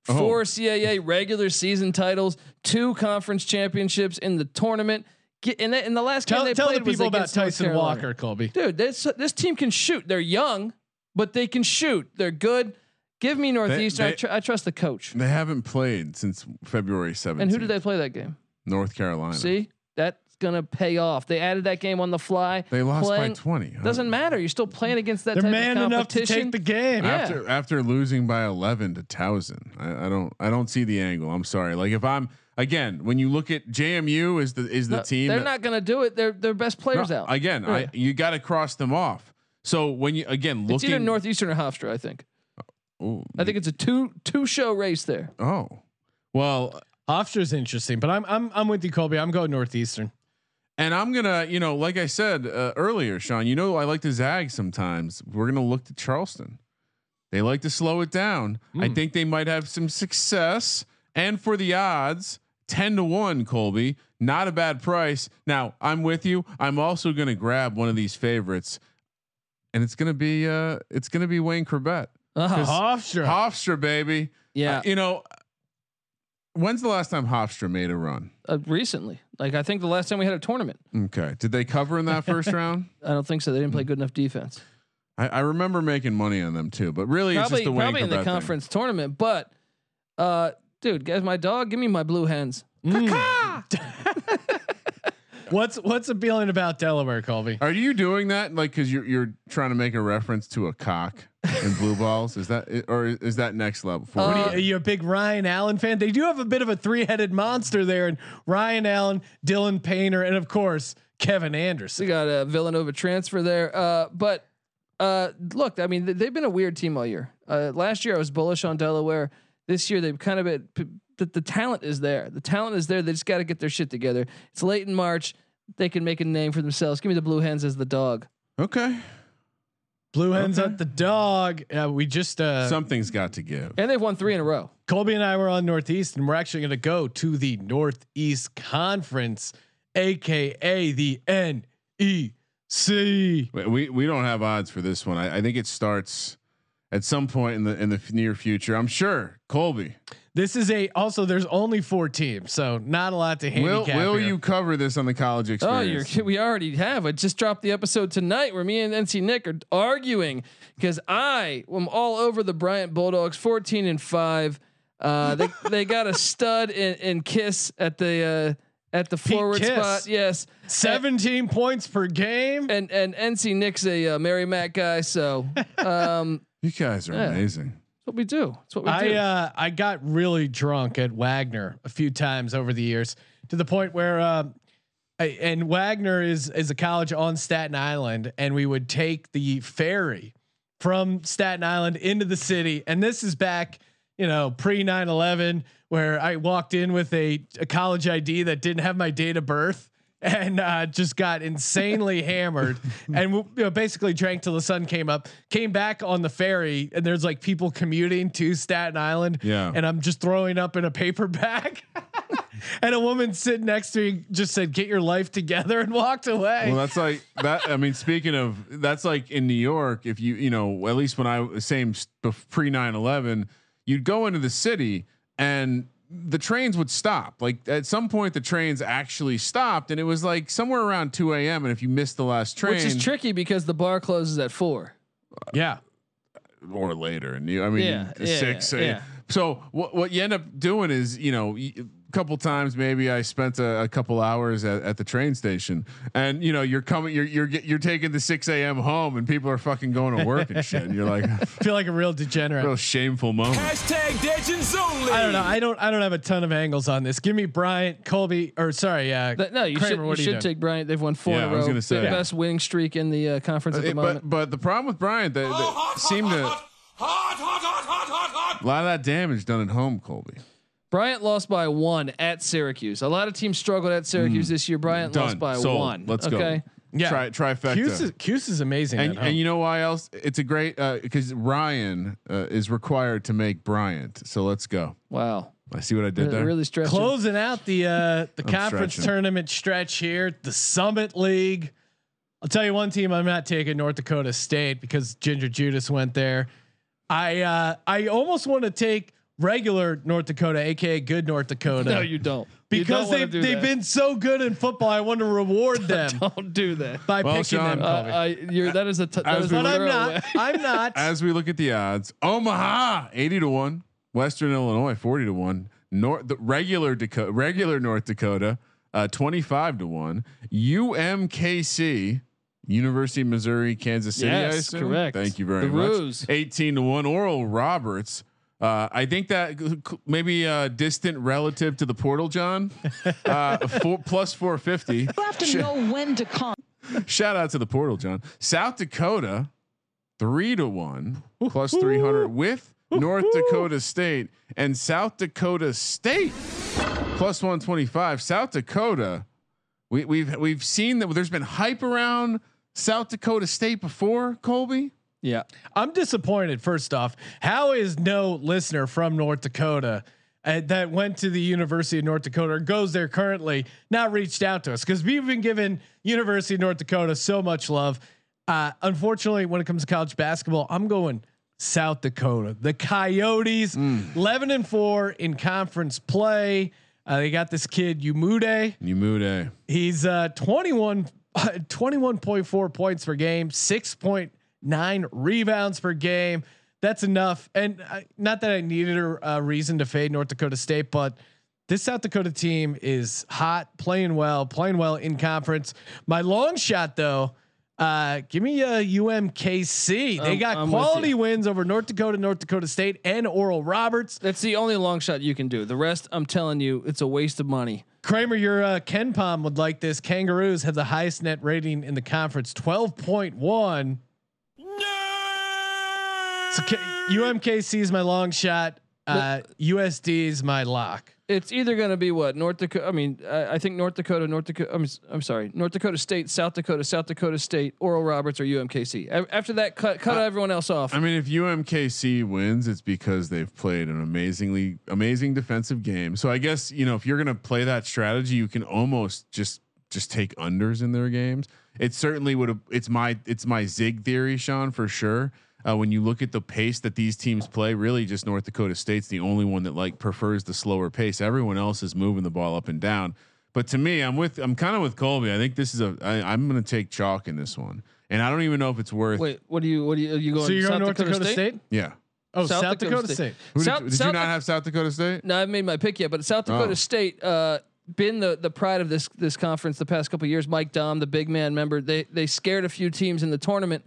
Oh. four CAA regular season titles, two conference championships in the tournament. Get, in, the, in the last game Tell, they tell played the was people about Tyson Walker, Colby. Dude, this this team can shoot. They're young, but they can shoot. They're good. Give me Northeastern. I, they- tr- I trust the coach. They haven't played since February 7th. And who did they play that game? North Carolina. See, that's gonna pay off. They added that game on the fly. They lost playing- by 20. huh? Doesn't matter. You're still playing against that They're type man of enough to take the game. Yeah. after after losing by 11 to Towson. I, I don't I don't see the angle. I'm sorry. Like if I'm again, when you look at JMU is the is the No, team They're that- not gonna do it. Their their best players No, out. Again, Yeah. I you got to cross them off. So when you again it's either Northeastern or Hofstra. I think. Ooh, I think it's a two two show race there. oh. Well, Hofstra's interesting, but I'm I'm I'm with you, Colby. I'm going Northeastern. and I'm gonna, you know, like I said uh, earlier, Sean. You know, I like to zag sometimes. We're gonna look to Charleston. They like to slow it down. I think they might have some success. And for the odds, ten to one, Colby, not a bad price. Now I'm with you. I'm also gonna grab one of these favorites, and it's gonna be, uh, it's gonna be Wayne Chrebet, Uh-huh. Hofstra. Hofstra, baby. Yeah, Uh, you know, when's the last time Hofstra made a run? uh, recently. Like I think the last time we had a tournament. Okay, did they cover in that first round? I don't think so. They didn't play good enough defense. I, I remember making money on them too, but really Probably it's just the Wayne probably in the Chrebet thing. conference tournament. But uh, dude, guys, my dog, give me my blue hens. What's what's appealing about Delaware, Colby? Are you doing that like because you're you're trying to make a reference to a cock and blue balls? Is that or is that next level? For What you? are, you, are you a big Ryan Allen fan? They do have a bit of a three-headed monster there, and Ryan Allen, Dylan Painter, and of course Kevin Anderson. We got a Villanova transfer there. Uh, but uh, look, I mean, th- they've been a weird team all year. Uh, last year I was bullish on Delaware. This year they've kind of been, the, the talent is there. The talent is there. They just got to get their shit together. It's late in March. They can make a name for themselves. Give me the Blue Hens as the dog. Okay, Blue hens Okay. at the dog. Uh, we just uh, something's got to give. And they've won three in a row. Colby and I were on Northeast, and we're actually going to go to the Northeast Conference, aka the NEC. Wait, We we don't have odds for this one. I, I think it starts at some point in the in the near future. I'm sure Colby This is a also. There's only four teams, so not a lot to will handicap. will here. you cover this on the college Oh, experience? you're, we already have. I just dropped the episode tonight where me and NC Nick are arguing because I am all over the Bryant Bulldogs, 14 and five. Uh, they they got a stud in, in Kiss at the uh, at the forward Kiss. spot. Yes, 17 points per game. and and NC Nick's a uh, Merrimack guy, so um, you guys are Yeah. amazing. that's what we do. That's what we I do. uh, I got really drunk at Wagner a few times over the years to the point where uh, I, and Wagner is is a college on Staten Island, and we would take the ferry from Staten Island into the city. And this is back, you know, pre 9/11, where I walked in with a, a college ID that didn't have my date of birth. And uh, just got insanely hammered, and you know, basically drank till the sun came up. Came back on the ferry, and there's like people commuting to Staten Island. Yeah. and I'm just throwing up in a paper bag. and a woman sitting next to me just said, "Get your life together," and walked away. Well, that's like that. I mean, speaking of, that's like in New York. If you, you know, at least when I same pre 9-11, you'd go into the city and the trains would stop. Like at some point, the trains actually stopped, and it was like somewhere around two a.m. And if you missed the last train, which is tricky because the bar closes at four. yeah, or later, and you, I mean, Yeah, yeah, six. yeah, yeah. So what what you end up doing is, you know. Y- a couple times maybe I spent a, a couple hours at, at the train station and you know you're coming you're you're you're taking the 6 a.m home and people are fucking going to work and shit and you're like feel like a real degenerate. real shameful moment Hashtag Legends only. I don't know. I don't. I don't have a ton of angles on this. Give me Bryant, Colby, or sorry, uh, That- no, you Kramer, should you what are you take Bryant. They've won four Yeah, in a I row. was gonna say. the best winning streak in the uh, conference at the Uh, moment. but but the problem with Bryant they, they seem to hot, hot, hot, hot, hot, hot. a lot of that damage done at home Colby Bryant lost by one at Syracuse. A lot of teams struggled at Syracuse this year. Bryant done lost by Sold. one. let's okay? go Yeah. Tri- trifecta Cuse is, Cuse is amazing. and, and you know why else it's a great because Ryan uh, is required to make Bryant so let's go Wow. I see what I did Really, there. really stretching. Closing out the uh, the conference stretching. tournament stretch here, the Summit League. I'll tell you one team I'm not taking North Dakota State because Ginger Judas went there. I uh, I almost want to take regular North Dakota, aka good North Dakota. No, you don't. You because don't they've they've that. been so good in football. I want to reward them Don't do that. by Well, picking Sean, them. Uh, I, you're, that is a t- that As is we a but I'm throwaway. not. I'm not. As we look at the odds, Omaha eighty to one, Western Illinois forty to one, North the regular Dakota, regular North Dakota uh, twenty five to one, UMKC. University of Missouri, Kansas City. I Yes, correct. Thank you very The much. Roos. 18 to 1. Oral Roberts. Uh, I think that c- c- maybe a distant relative to the portal, John. Uh, four, plus 450. You have to know when to come. Shout out to the portal, John. South Dakota, three to one, plus 300 with North Dakota State and South Dakota State plus 125. South Dakota, we, we've we've seen that there's been hype around South Dakota State before, Colby. Yeah. I'm disappointed. First off, how is no listener from North Dakota uh, that went to the University of North Dakota or goes there currently not reached out to us? Because we've been giving University of North Dakota so much love. Uh, unfortunately, when it comes to college basketball, I'm going South Dakota. The Coyotes, 11 and four in conference play. Uh, they got this kid Umude. Umude. He's uh 21 21.4 points per game, 6.9 rebounds per game. That's enough. And uh, not that I needed a, a reason to fade North Dakota State, but this South Dakota team is hot, playing well, playing well in conference. My long shot though, uh, give me a UMKC. They Um, got I'm quality wins over North Dakota, North Dakota State, and Oral Roberts. That's the only long shot you can do. The rest, I'm telling you, it's a waste of money. Kramer, your uh, KenPom would like this. Kangaroos have the highest net rating in the conference, twelve point one. So K- UMKC is my long shot. Uh, USD is my lock. It's either going to be what North Dakota. I mean, I, I think North Dakota, North Dakota. I'm, s- I'm sorry, North Dakota State, South Dakota, South Dakota State, Oral Roberts, or UMKC. A- After that, cut cut everyone else off. I mean, if UMKC wins, it's because they've played an amazingly amazing defensive game. So I guess you know if you're going to play that strategy, you can almost just just take unders in their games. It certainly would have. It's my it's my zig theory, Sean, for sure. Uh, when you look at the pace that these teams play, really just North Dakota State's the only one that like prefers the slower pace. Everyone else is moving the ball up and down. But to me, I'm with I'm kind of with Colby. I think this is a I, I'm going to take chalk in this one, and I don't even know if it's worth. Wait, what do you? What do you? Are you going? So you're South going North Dakota, State? Yeah. Oh, South South, Dakota Dakota, State. State. Who did, South- you, did you not have South Dakota State? No, I haven't made my pick yet, but South Dakota Oh. State uh, been the the pride of this this conference the past couple of years. Mike Daum, the big man, member, they they scared a few teams in the tournament,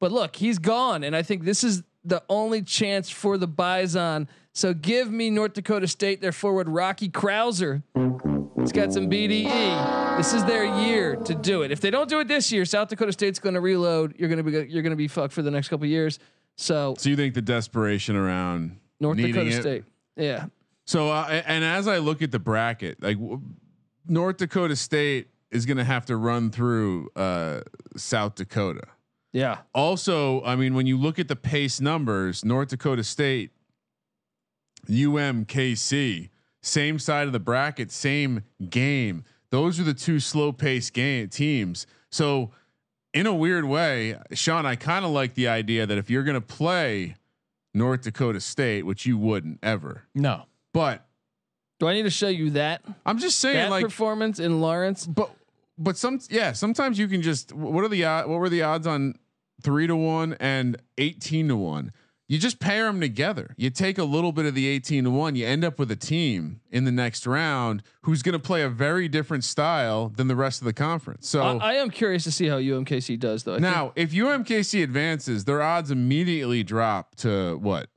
but look, he's gone, and I think this is the only chance for the Bison. So give me North Dakota State, their forward Rocky Kreuser. He's got some BDE. This is their year to do it. If they don't do it this year, South Dakota State's going to reload. You're going to be you're going to be fucked for the next couple of years. So So you think the desperation around North Dakota it? State, yeah. So uh, and as I look at the bracket, like North Dakota State is going to have to run through uh, South Dakota. Yeah. Also, I mean, when you look at the pace numbers, North Dakota State, UMKC, same side of the bracket, same game. Those are the two slow pace game teams. So, in a weird way, Sean, I kind of like the idea that if you're going to play North Dakota State, which you wouldn't ever, No. but Do I need to show you that I'm just saying, that like, performance in Lawrence? but but some yeah, sometimes you can just what are the what were the odds on three to one and eighteen to one? You just pair them together. You take a little bit of the eighteen to one. You end up with a team in the next round who's going to play a very different style than the rest of the conference. So I, I am curious to see how UMKC does, though. I think- now, if UMKC advances, their odds immediately drop to what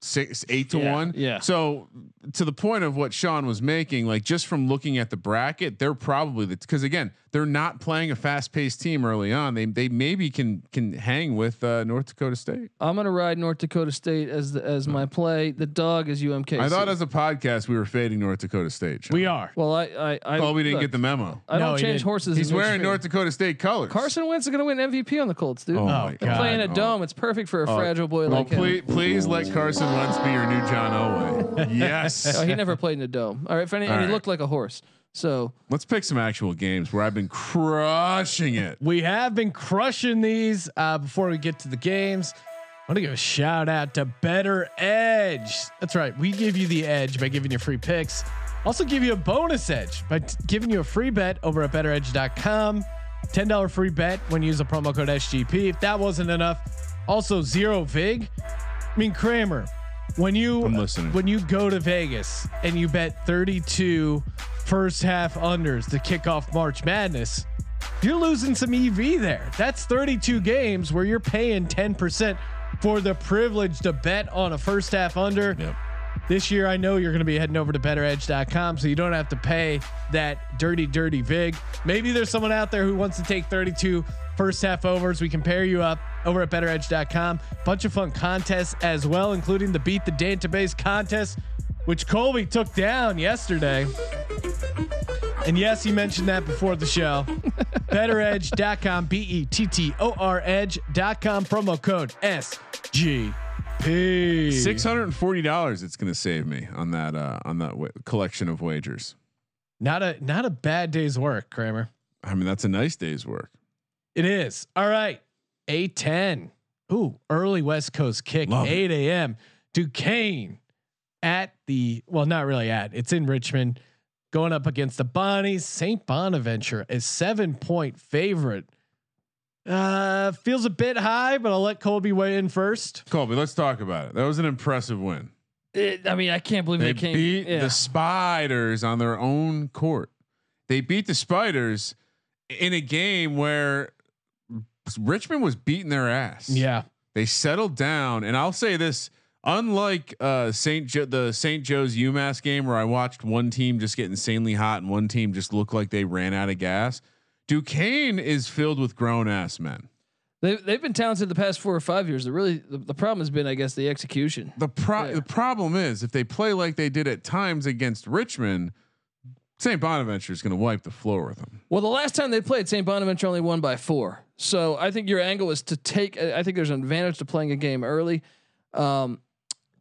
six, eight to Yeah, one. yeah. So to the point of what Sean was making, like just from looking at the bracket, they're probably the because again, they're not playing a fast paced team early on. They they maybe can can hang with uh, North Dakota State. I'm gonna ride North Dakota State as the, as my play. The dog is UMKC. I thought as a podcast we were fading North Dakota State. Sean. We are. well, I I I Well, we didn't look, get the memo. I No, don't he change didn't. horses. He's wearing. North Dakota State colors. Carson Wentz is gonna win MVP on the Colts, dude. Oh, Oh, my God. God. Playing a Oh. dome, it's perfect for a Oh, fragile boy well, like him. please, please let Carson Carson Wentz be your new John Elway. yes. Oh, he never played in a dome. All right, funny, All and he looked like a horse. So Let's pick some actual games where I've been crushing it. We have been crushing these. Uh, before we get to the games, I want to give a shout out to Better Edge. That's right. We give you the edge by giving you free picks. Also, give you a bonus edge by t- giving you a free bet over at bettoredge.com. $10 free bet when you use the promo code SGP. If that wasn't enough, also zero VIG. I mean, Kramer, when you when you go to Vegas and you bet 32 first half unders to kick off March Madness, you're losing some EV there. That's 32 games where you're paying 10% for the privilege to bet on a first half under. Yep. This year, I know you're going to be heading over to bettoredge.com so you don't have to pay that dirty, dirty VIG. Maybe there's someone out there who wants to take 32 first half overs. We can pair you up over at bettoredge.com. Bunch of fun contests as well, including the Beat the Database contest, which Colby took down yesterday. And yes, he mentioned that before the show. bettoredge.com, B E T T O R edge.com, promo code SGP. Six hundred and forty dollars. It's going to save me on that uh, on that w- collection of wagers. Not a not a bad day's work, Kramer. I mean, that's a nice day's work. It is. All right. A10. Ooh, early West Coast kick, Love 8 a.m. Duquesne at the, well, not really at, it's in Richmond, going up against the Bonnies. St. Bonaventure is seven point favorite. Uh, feels a bit high, but I'll let Colby weigh in first. Colby, let's talk about it. That was an impressive win. it, I mean, I can't believe They they, came. beat yeah. the Spiders on their own court. They beat the Spiders in a game where Richmond was beating their ass. Yeah. They settled down, and I'll say this: unlike uh, Saint jo- the Saint Joe's UMass game, where I watched one team just get insanely hot and one team just look like they ran out of gas, Duquesne is filled with grown ass men. They, they've been talented the past four or five years. The really the, the problem has been, I guess, the execution. The pro- Yeah. the problem is if they play like they did at times against Richmond, St. Bonaventure is going to wipe the floor with them. Well, the last time they played, St. Bonaventure only won by four. So I think your angle is to take. I think there's an advantage to playing a game early. Um,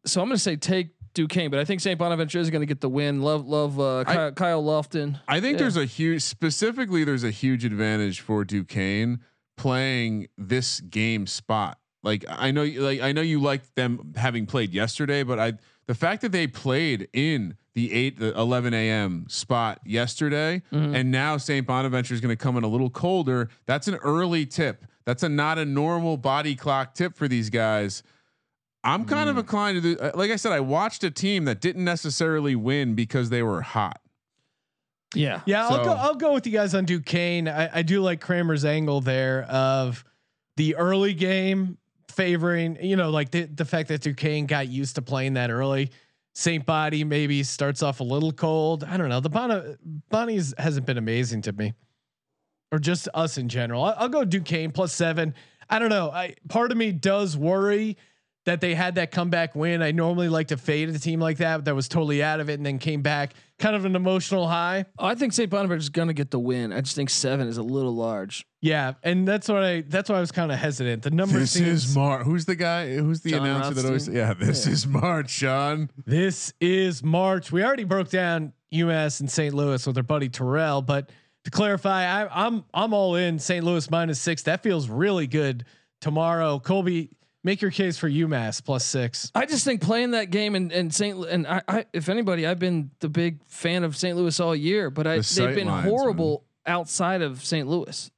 so I'm going to say take Duquesne, but I think St. Bonaventure is going to get the win. Love, love uh, I- Kyle, Kyle Lofton. I think Yeah. there's a huge, specifically, there's a huge advantage for Duquesne playing this game spot. Like I know, like I know you like them having played yesterday, but I the fact that they played in the eight, the 11 a.m. spot yesterday, Mm-hmm. and now St. Bonaventure is going to come in a little colder. That's an early tip. That's a not a normal body clock tip for these guys. I'm kind Mm. of inclined to do. uh, Like I said, I watched a team that didn't necessarily win because they were hot. Yeah. Yeah, I'll go. I'll go with you guys on Duquesne. I, I do like Kramer's angle there of the early game favoring. You know, like the the fact that Duquesne got used to playing that early. Saint Body maybe starts off a little cold. I don't know. The Bonnie Bonnie's hasn't been amazing to me, or just us in general. I'll, I'll go Duquesne plus seven. I don't know. I part of me does worry that they had that comeback win. I normally like to fade a team like that that was totally out of it and then came back, kind of an emotional high. I think St. Bonaventure is going to get the win. I just think seven is a little large. Yeah, and that's what I that's why I was kind of hesitant. The number This seems is March. Who's the guy? Who's the John announcer that always? Yeah, this Yeah. is March, Sean. this is March. We already broke down UMass and St. Louis with our buddy Terrell, but to clarify, I, I'm I'm all in St. Louis minus six. That feels really good tomorrow. Colby, make your case for UMass plus six. I just think playing that game and and St. And I, I if anybody, I've been the big fan of St. Louis all year, but I The they've been lines, horrible outside of St. Louis.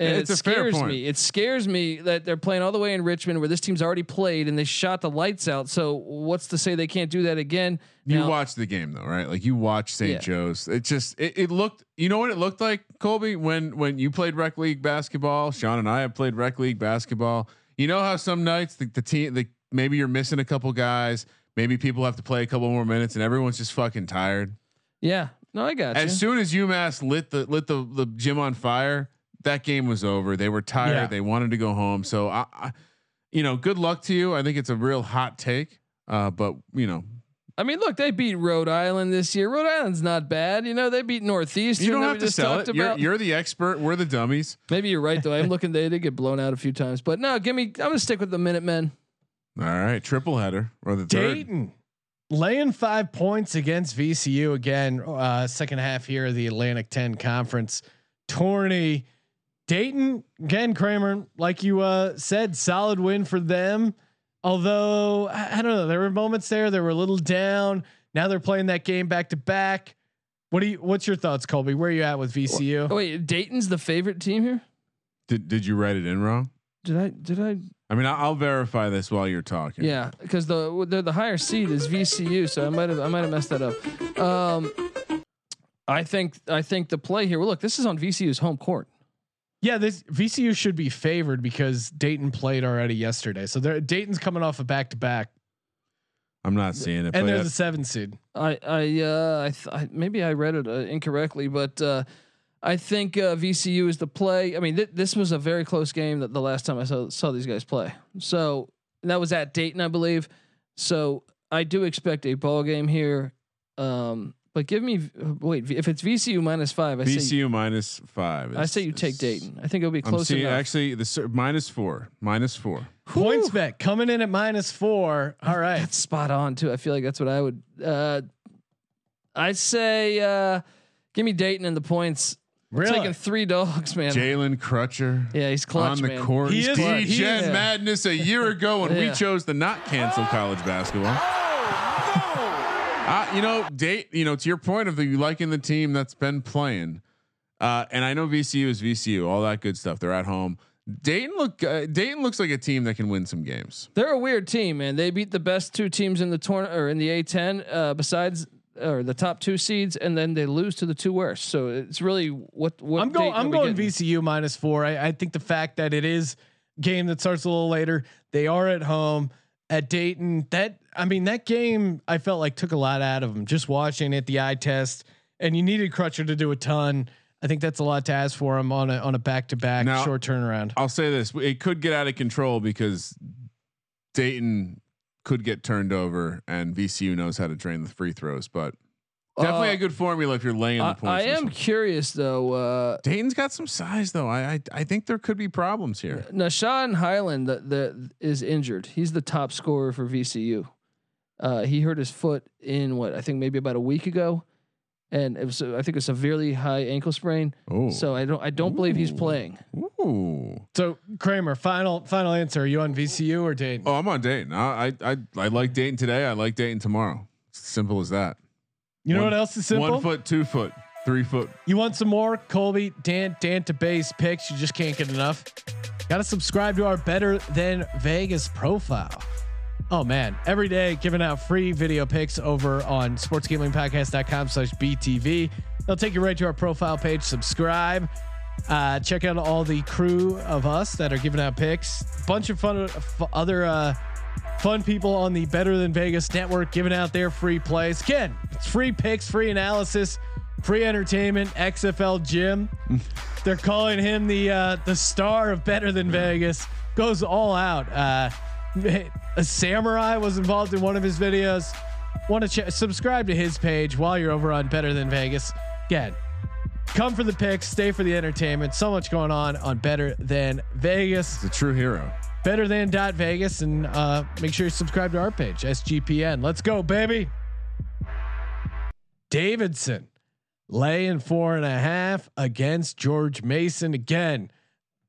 And It's it scares me. It scares me that they're playing all the way in Richmond, where this team's already played and they shot the lights out. So what's to say they can't do that again? You Now- watched the game though, right? Like you watched St. Yeah. Joe's. It just it, it looked. You know what it looked like, Colby, when when you played rec league basketball. Sean and I have played rec league basketball. You know how some nights the, the team, the maybe you're missing a couple guys. Maybe people have to play a couple more minutes, and everyone's just fucking tired. Yeah, no, I got As you. soon as UMass lit the lit the the gym on fire, that game was over. They were tired. Yeah. They wanted to go home. So I, I, you know, good luck to you. I think it's a real hot take. Uh, but you know, I mean, look, they beat Rhode Island this year. Rhode Island's not bad. You know, they beat Northeastern. you don't have to sell it. You're, you're the expert. We're the dummies. Maybe you're right though. I'm looking. They did get blown out a few times, but no, give me. I'm gonna stick with the Minutemen. All right, triple header or the third. Dayton laying five points against VCU again. Uh, second half here of the Atlantic 10 conference. Tourney, Dayton again. Kramer, like you uh, said, solid win for them. Although I, I don't know, there were moments there they were a little down. Now they're playing that game back to back. What do you? What's your thoughts, Colby? Where are you at with VCU? Oh, wait, Dayton's the favorite team here. Did Did you write it in wrong? Did I? Did I? I mean, I'll, I'll verify this while you're talking. Yeah, because the they're the higher seed is VCU, so I might have I might have messed that up. Um, I think I think the play here. Well, look, this is on VCU's home court. Yeah, this VCU should be favored because Dayton played already yesterday. So they're, Dayton's coming off a back to back, I'm not seeing it. and but there's a seven seed. I I uh, I, th- I maybe I read it uh, incorrectly, but uh, I think uh, VCU is the play. I mean, th- this was a very close game that the last time I saw saw these guys play. So and that was at Dayton, I believe. So I do expect a ball game here. Um, but give me wait if it's VCU minus five. I say VCU minus five. I say you take Dayton. I think it'll be I'm close seeing enough. actually the cer- minus four, minus four. PointsBet coming in at minus four. All right. That's spot on too. I feel like that's what I would. Uh, I say, uh, give me Dayton and the points. I'm Really? Taking three dogs, man. Jalen Crutcher. Yeah, he's clutch, on the man. court. He is- Degen he is- yeah. madness a year ago when we chose to not cancel college basketball. Uh, you know, date. You know, to your point of the you liking the team that's been playing, uh, and I know VCU is VCU, all that good stuff. They're at home. Dayton look. Uh, Dayton looks like a team that can win some games. They're a weird team, man. They beat the best two teams in the tournament or in the A10, uh, besides or the top two seeds, and then they lose to the two worst. So it's really what what I'm going. Dayton I'm going getting? VCU minus four. I, I think the fact that it is game that starts a little later. They are at home at Dayton. That I mean, that game I felt like took a lot out of them. Just watching it, the eye test, and you needed Crutcher to do a ton. I think that's a lot to ask for him on a on a back to back short turnaround. I'll say this: it could get out of control because Dayton could get turned over, and VCU knows how to drain the free throws. But definitely Uh, a good formula if you're laying the I, points. I in am one. curious though. Uh, Dayton's got some size though. I, I I think there could be problems here. Nah'Shon Hyland that that is injured. He's the top scorer for VCU. Uh, he hurt his foot in what I think maybe about a week ago, and it was I think a severely high ankle sprain. Oh, So I don't I don't believe he's playing. Ooh. So Kramer, final final answer. Are you on VCU or Dayton? Oh, I'm on Dayton. I, I I I like Dayton today. I like Dayton tomorrow. Simple as that. You know one- what else is simple? One foot, two foot, three foot. You want some more Colby Dan Dan to base picks? You just can't get enough. Got to subscribe to our Better Than Vegas profile. Oh man, every day giving out free video picks over on sportsgamblingpodcast.com slash BTV. They'll take you right to our profile page. Subscribe. Uh, check out all the crew of us that are giving out picks. Bunch of fun, other uh, fun people on the Better Than Vegas network giving out their free plays. Again, it's free picks, free analysis, free entertainment. XFL Jim, they're calling him the uh, the star of Better Than Vegas. Goes all out. Uh, a samurai was involved in one of his videos. Want to ch- subscribe to his page while you're over on Better Than Vegas. Again, come for the picks, stay for the entertainment. So much going on on Better Than Vegas The true hero. Better than dot Vegas and uh, make sure you subscribe to our page, SGPN. Let's go, baby. Davidson laying four and a half against George Mason again,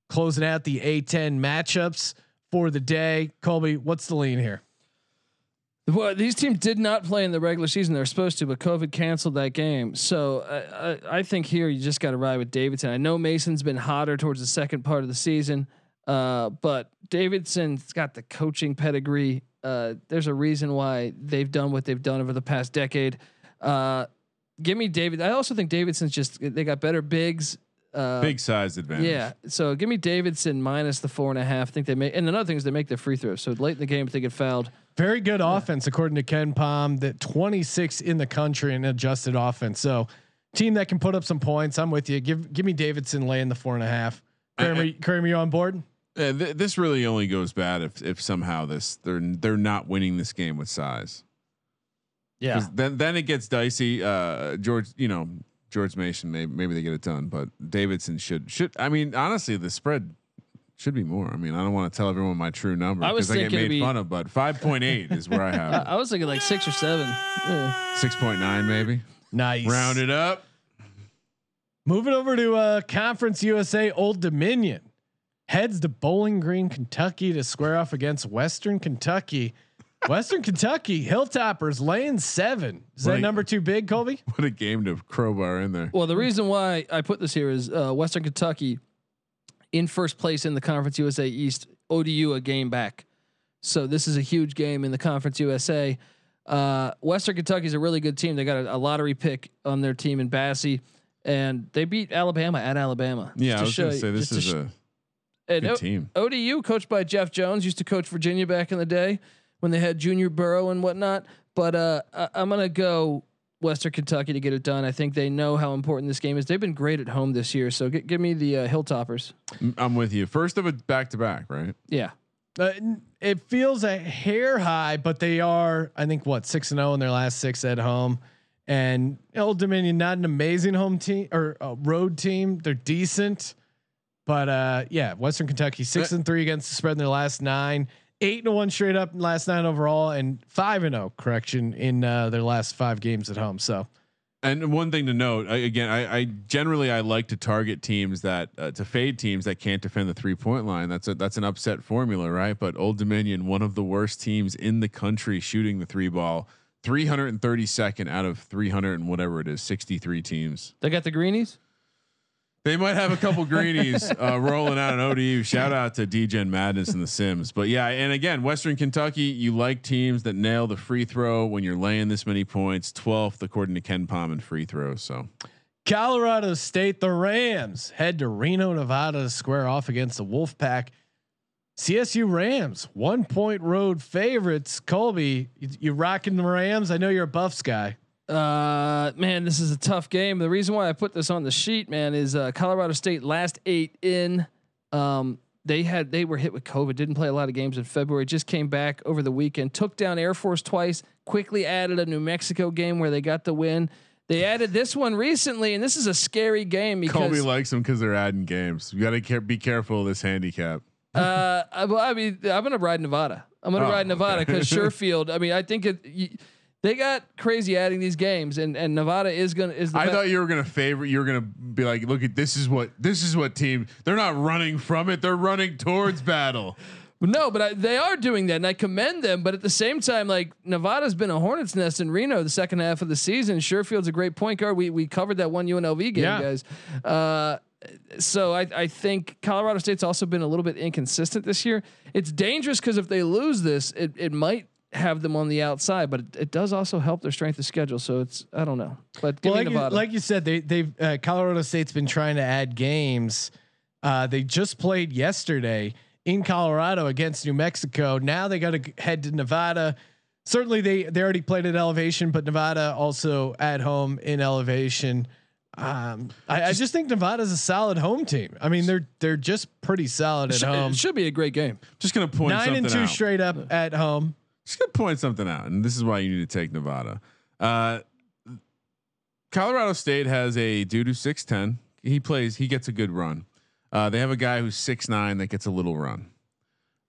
closing out the A10 matchups for the day. Colby, what's the lean here? Well, these teams did not play in the regular season. They're supposed to, but COVID canceled that game. So I, I, I think here you just got to ride with Davidson. I know Mason's been hotter towards the second part of the season, uh, but Davidson's got the coaching pedigree. Uh, there's a reason why they've done what they've done over the past decade. Uh, give me David. I also think Davidson's just they got better bigs. Uh, Big size advantage. yeah. So give me Davidson minus the four and a half. I think they make, and another thing is they make their free throws. So late in the game, if they get fouled, Very good offense, according to KenPom, that 26 in the country in adjusted offense. So, team that can put up some points. I'm with you. Give give me Davidson laying the four and a half. Kramer, Kramer, you on board? Th- this really only goes bad if if somehow this they're they're not winning this game with size. 'Cause Then then it gets dicey. Uh, George, you know George Mason, maybe maybe they get it done, but Davidson should should. I mean, honestly, the spread Should be more. I mean, I don't want to tell everyone my true number I was because I, get made be- fun of, but 5.8 is where I I, have it. I was thinking like six or seven. Yeah. 6.9 maybe. Nice. Round it up. Moving over to uh, Conference USA Old Dominion. Heads to Bowling Green, Kentucky to square off against Western Kentucky. Western Kentucky Hilltoppers laying seven. Is that Like- number too big, Colby? What a game to crowbar in there. Well, the reason why I put this here is uh, Western Kentucky in first place in the Conference USA East, ODU a game back. So this is a huge game in the Conference USA. Uh, Western Kentucky is a really good team. They got a, a lottery pick on their team in Bassey, and they beat Alabama at Alabama. Yeah, I was going to say this is to a sh- and good O- team. ODU, coached by Jeff Jones, used to coach Virginia back in the day when they had Junior Burrough and whatnot. But uh, I, I'm gonna go Western Kentucky to get it done. I think they know how important this game is. They've been great at home this year, so g- give me the uh, Hilltoppers. I'm with you. First of a back to back, right? Yeah, Uh, it feels a hair high, but they are, I think, what six and zero in their last six at home. And Old Dominion, not an amazing home team or uh, road team. They're decent, but uh, yeah, Western Kentucky six and three against the spread in their last nine, eight and one straight up in last nine overall, and five and zero correction in uh, their last five games at home. So And one thing to note, I, again, I, I generally I like to target teams that uh, to fade teams that can't defend the three point line. That's a that's an upset formula, right? But Old Dominion, one of the worst teams in the country shooting the three ball, 332nd out of 300 and whatever it is, 63 teams. they got the greenies. They might have a couple greenies uh, rolling out an ODU. Shout out to DGen Madness and the Sims. But yeah, and again, Western Kentucky, you like teams that nail the free throw when you're laying this many points. 12th according to KenPom in free throws. So Colorado State, the Rams head to Reno, Nevada to square off against the Wolfpack. CSU Rams, one point road favorites. Colby, you, you rocking the Rams? I know you're a Buffs guy. Uh, man, this is a tough game. The reason why I put this on the sheet, man, is uh, Colorado State last eight in. Um, they had they were hit with COVID, didn't play a lot of games in February. Just came back over the weekend, took down Air Force twice. Quickly added a New Mexico game where they got the win. They added this one recently, and this is a scary game Colby because likes them because they're adding games. You got to care, be careful of this handicap. uh, I, well, I mean, I'm gonna ride Nevada. I'm gonna Oh, ride Nevada okay. because Sherfield. I mean, I think it. You, they got crazy adding these games, and and Nevada is gonna is. The I be- thought you were gonna favor. You were gonna be like, look at this is what this is what team. They're not running from it. They're running towards battle. No, but I, they are doing that, and I commend them. But at the same time, like Nevada's been a hornet's nest in Reno the second half of the season. Sherfield's a great point guard. We we covered that one UNLV game, Yeah. guys. Uh, so I I think Colorado State's also been a little bit inconsistent this year. It's dangerous because if they lose this, it it might have them on the outside, but it, it does also help their strength of schedule. So it's I don't know, but Well, like, you, like you said, they they've uh, Colorado State's been trying to add games. Uh, they just played yesterday in Colorado against New Mexico. Now they got to head to Nevada. Certainly, they they already played at elevation, but Nevada also at home in elevation. Um, I, I just think Nevada's a solid home team. I mean, they're they're just pretty solid at should, home. it should be a great game. Just gonna point Nine something and two out. straight up at home. Just gonna point something out, and this is why you need to take Nevada. Uh, Colorado State has a dude who's six ten. He plays. He gets a good run. Uh, they have a guy who's six nine that gets a little run.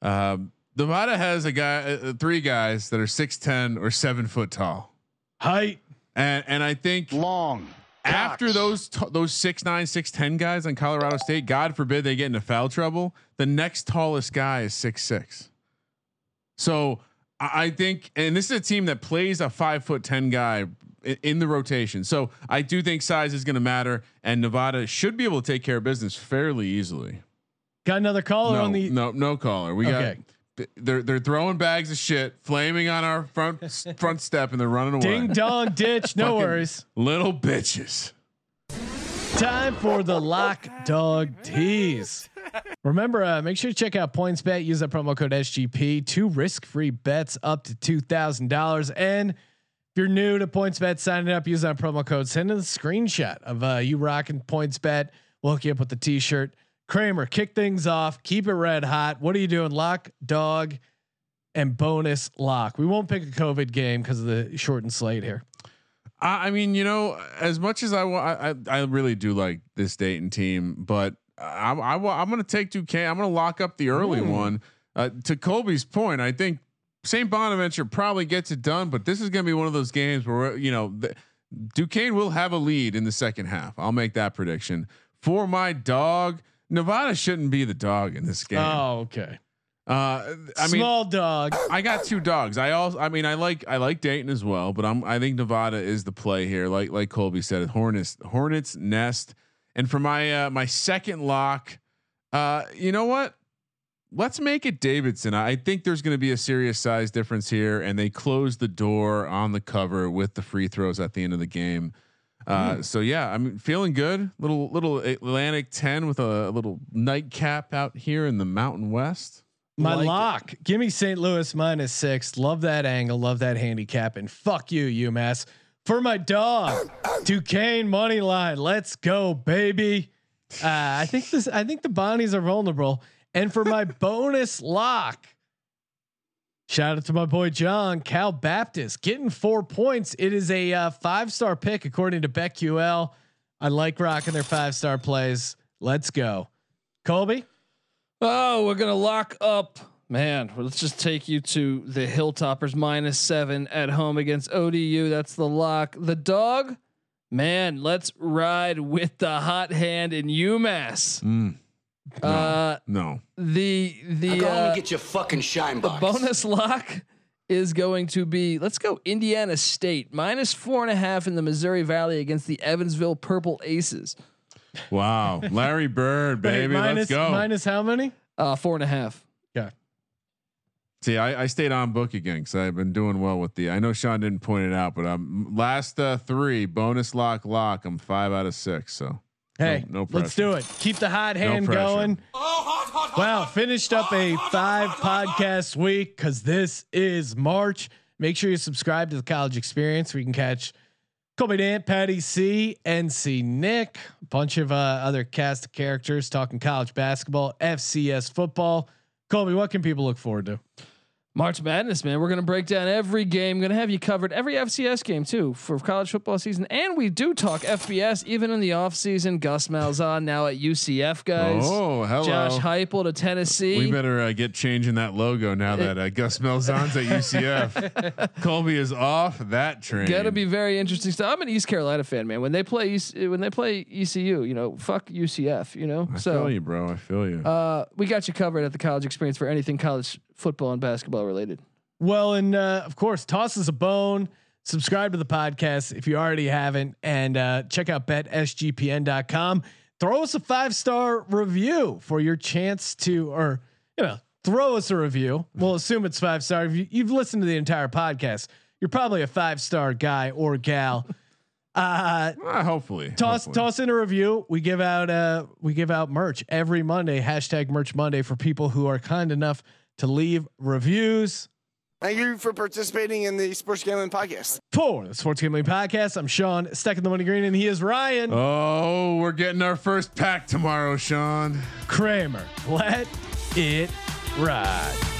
Um, Nevada has a guy, uh, three guys that are six ten or seven foot tall, Height. and and I think Long. after those t- those six nine six ten guys on Colorado State, God forbid they get into foul trouble. The next tallest guy is six six. So I think, and this is a team that plays a five foot ten guy in the rotation. So I do think size is going to matter, and Nevada should be able to take care of business fairly easily. Got another caller no, on the. no, no caller. We Okay. got. They're they're throwing bags of shit, flaming on our front front step, and they're running away. Ding dong ditch. No worries. Little bitches. Time for the lock dog tease. Remember, uh, make sure to check out PointsBet. Use that promo code SGP. Two risk-free bets up to two thousand dollars. And if you're new to PointsBet, signing up. Use that promo code. Send us a screenshot of uh, you rocking PointsBet. We'll hook you up with the T-shirt. Kramer, kick things off. Keep it red hot. What are you doing? Lock dog and bonus lock. We won't pick a COVID game because of the shortened slate here. I, mean, you know, as much as I want, I I really do like this Dayton team, but I, I, I, am going to take Duquesne. I'm going to lock up the early Hmm. one. Uh, to Colby's point, I think St. Bonaventure probably gets it done, but this is going to be one of those games where you know the, Duquesne will have a lead in the second half. I'll make that prediction for my dog. Nevada shouldn't be the dog in this game. Oh, okay. Uh, I mean, Small dog. I got two dogs. I also, I mean, I like, I like Dayton as well, but I'm, I think Nevada is the play here. Like, like Colby said, Hornets, Hornets nest. And for my, uh, my second lock, uh, you know what? Let's make it Davidson. I think there's going to be a serious size difference here, and they close the door on the cover with the free throws at the end of the game. Uh, So yeah, I'm feeling good. Little little Atlantic ten with a, a little nightcap out here in the Mountain West. My Like it. lock. Give me St. Louis minus six. Love that angle. Love that handicap. And fuck you, UMass. For my dog, Duquesne money line. Let's go, baby. Uh, I think this. I think the Bonnies are vulnerable. And for my bonus lock, shout out to my boy John Cal Baptist getting four points. It is a uh, five star pick according to BetQL. I like rocking their five star plays. Let's go, Colby. Oh, we're gonna lock up. Man, well, let's just take you to the Hilltoppers minus seven at home against ODU. That's the lock. The dog, man, let's ride with the hot hand in UMass. Mm, Uh, no. the the Go home uh, and get your fucking shine the bonus lock is going to be let's go Indiana State minus four and a half in the Missouri Valley against the Evansville Purple Aces. Wow, Larry Bird, Wait, baby, minus- let's go. Minus how many? Uh, four and a half. Yeah. See, I, I stayed on book again because I've been doing well with the. I know Sean didn't point it out, but I'm last uh, three bonus lock lock. I'm five out of six. So Hey, no, no let's do it. Keep the hot hand pressure. going. Wow, finished up a five podcast week because this is March. Make sure you subscribe to the college experience you can catch Colby Dant, Patty C, NC Nick, a bunch of uh, other cast of characters talking college basketball, FCS football. Colby, what can people look forward to? March Madness, man. We're gonna break down every game. Gonna have you covered every FCS game too for college football season, and we do talk FBS even in the off season. Gus Malzahn now at UCF, guys. Oh, hello. Josh Heupel to Tennessee. We better uh, get changing that logo now that uh, Gus Malzahn's at UCF. Colby is off that train. Gonna be very interesting stuff. I'm an East Carolina fan, man. When they play when they play ECU, you know, fuck UCF, you know. I so feel you, bro. I feel you. uh, we got you covered at the college experience for anything college football and basketball related. Well, and uh, of course, toss us a bone. Subscribe to the podcast if you already haven't, and uh, check out betsgpn.com. Throw us a five star review for your chance to, or you know, throw us a review. We'll assume it's five star. If you, you've listened to the entire podcast, you're probably a five star guy or gal. Uh, Uh, hopefully, toss hopefully. toss in a review. We give out uh we give out merch every Monday. Hashtag Merch Monday for people who are kind enough to leave reviews. Thank you for participating in the Sports Gambling Podcast. For the Sports Gambling Podcast, I'm Sean, stacking the money green, and he is Ryan Oh, we're getting our first pack tomorrow, Sean. Kramer. Let it ride.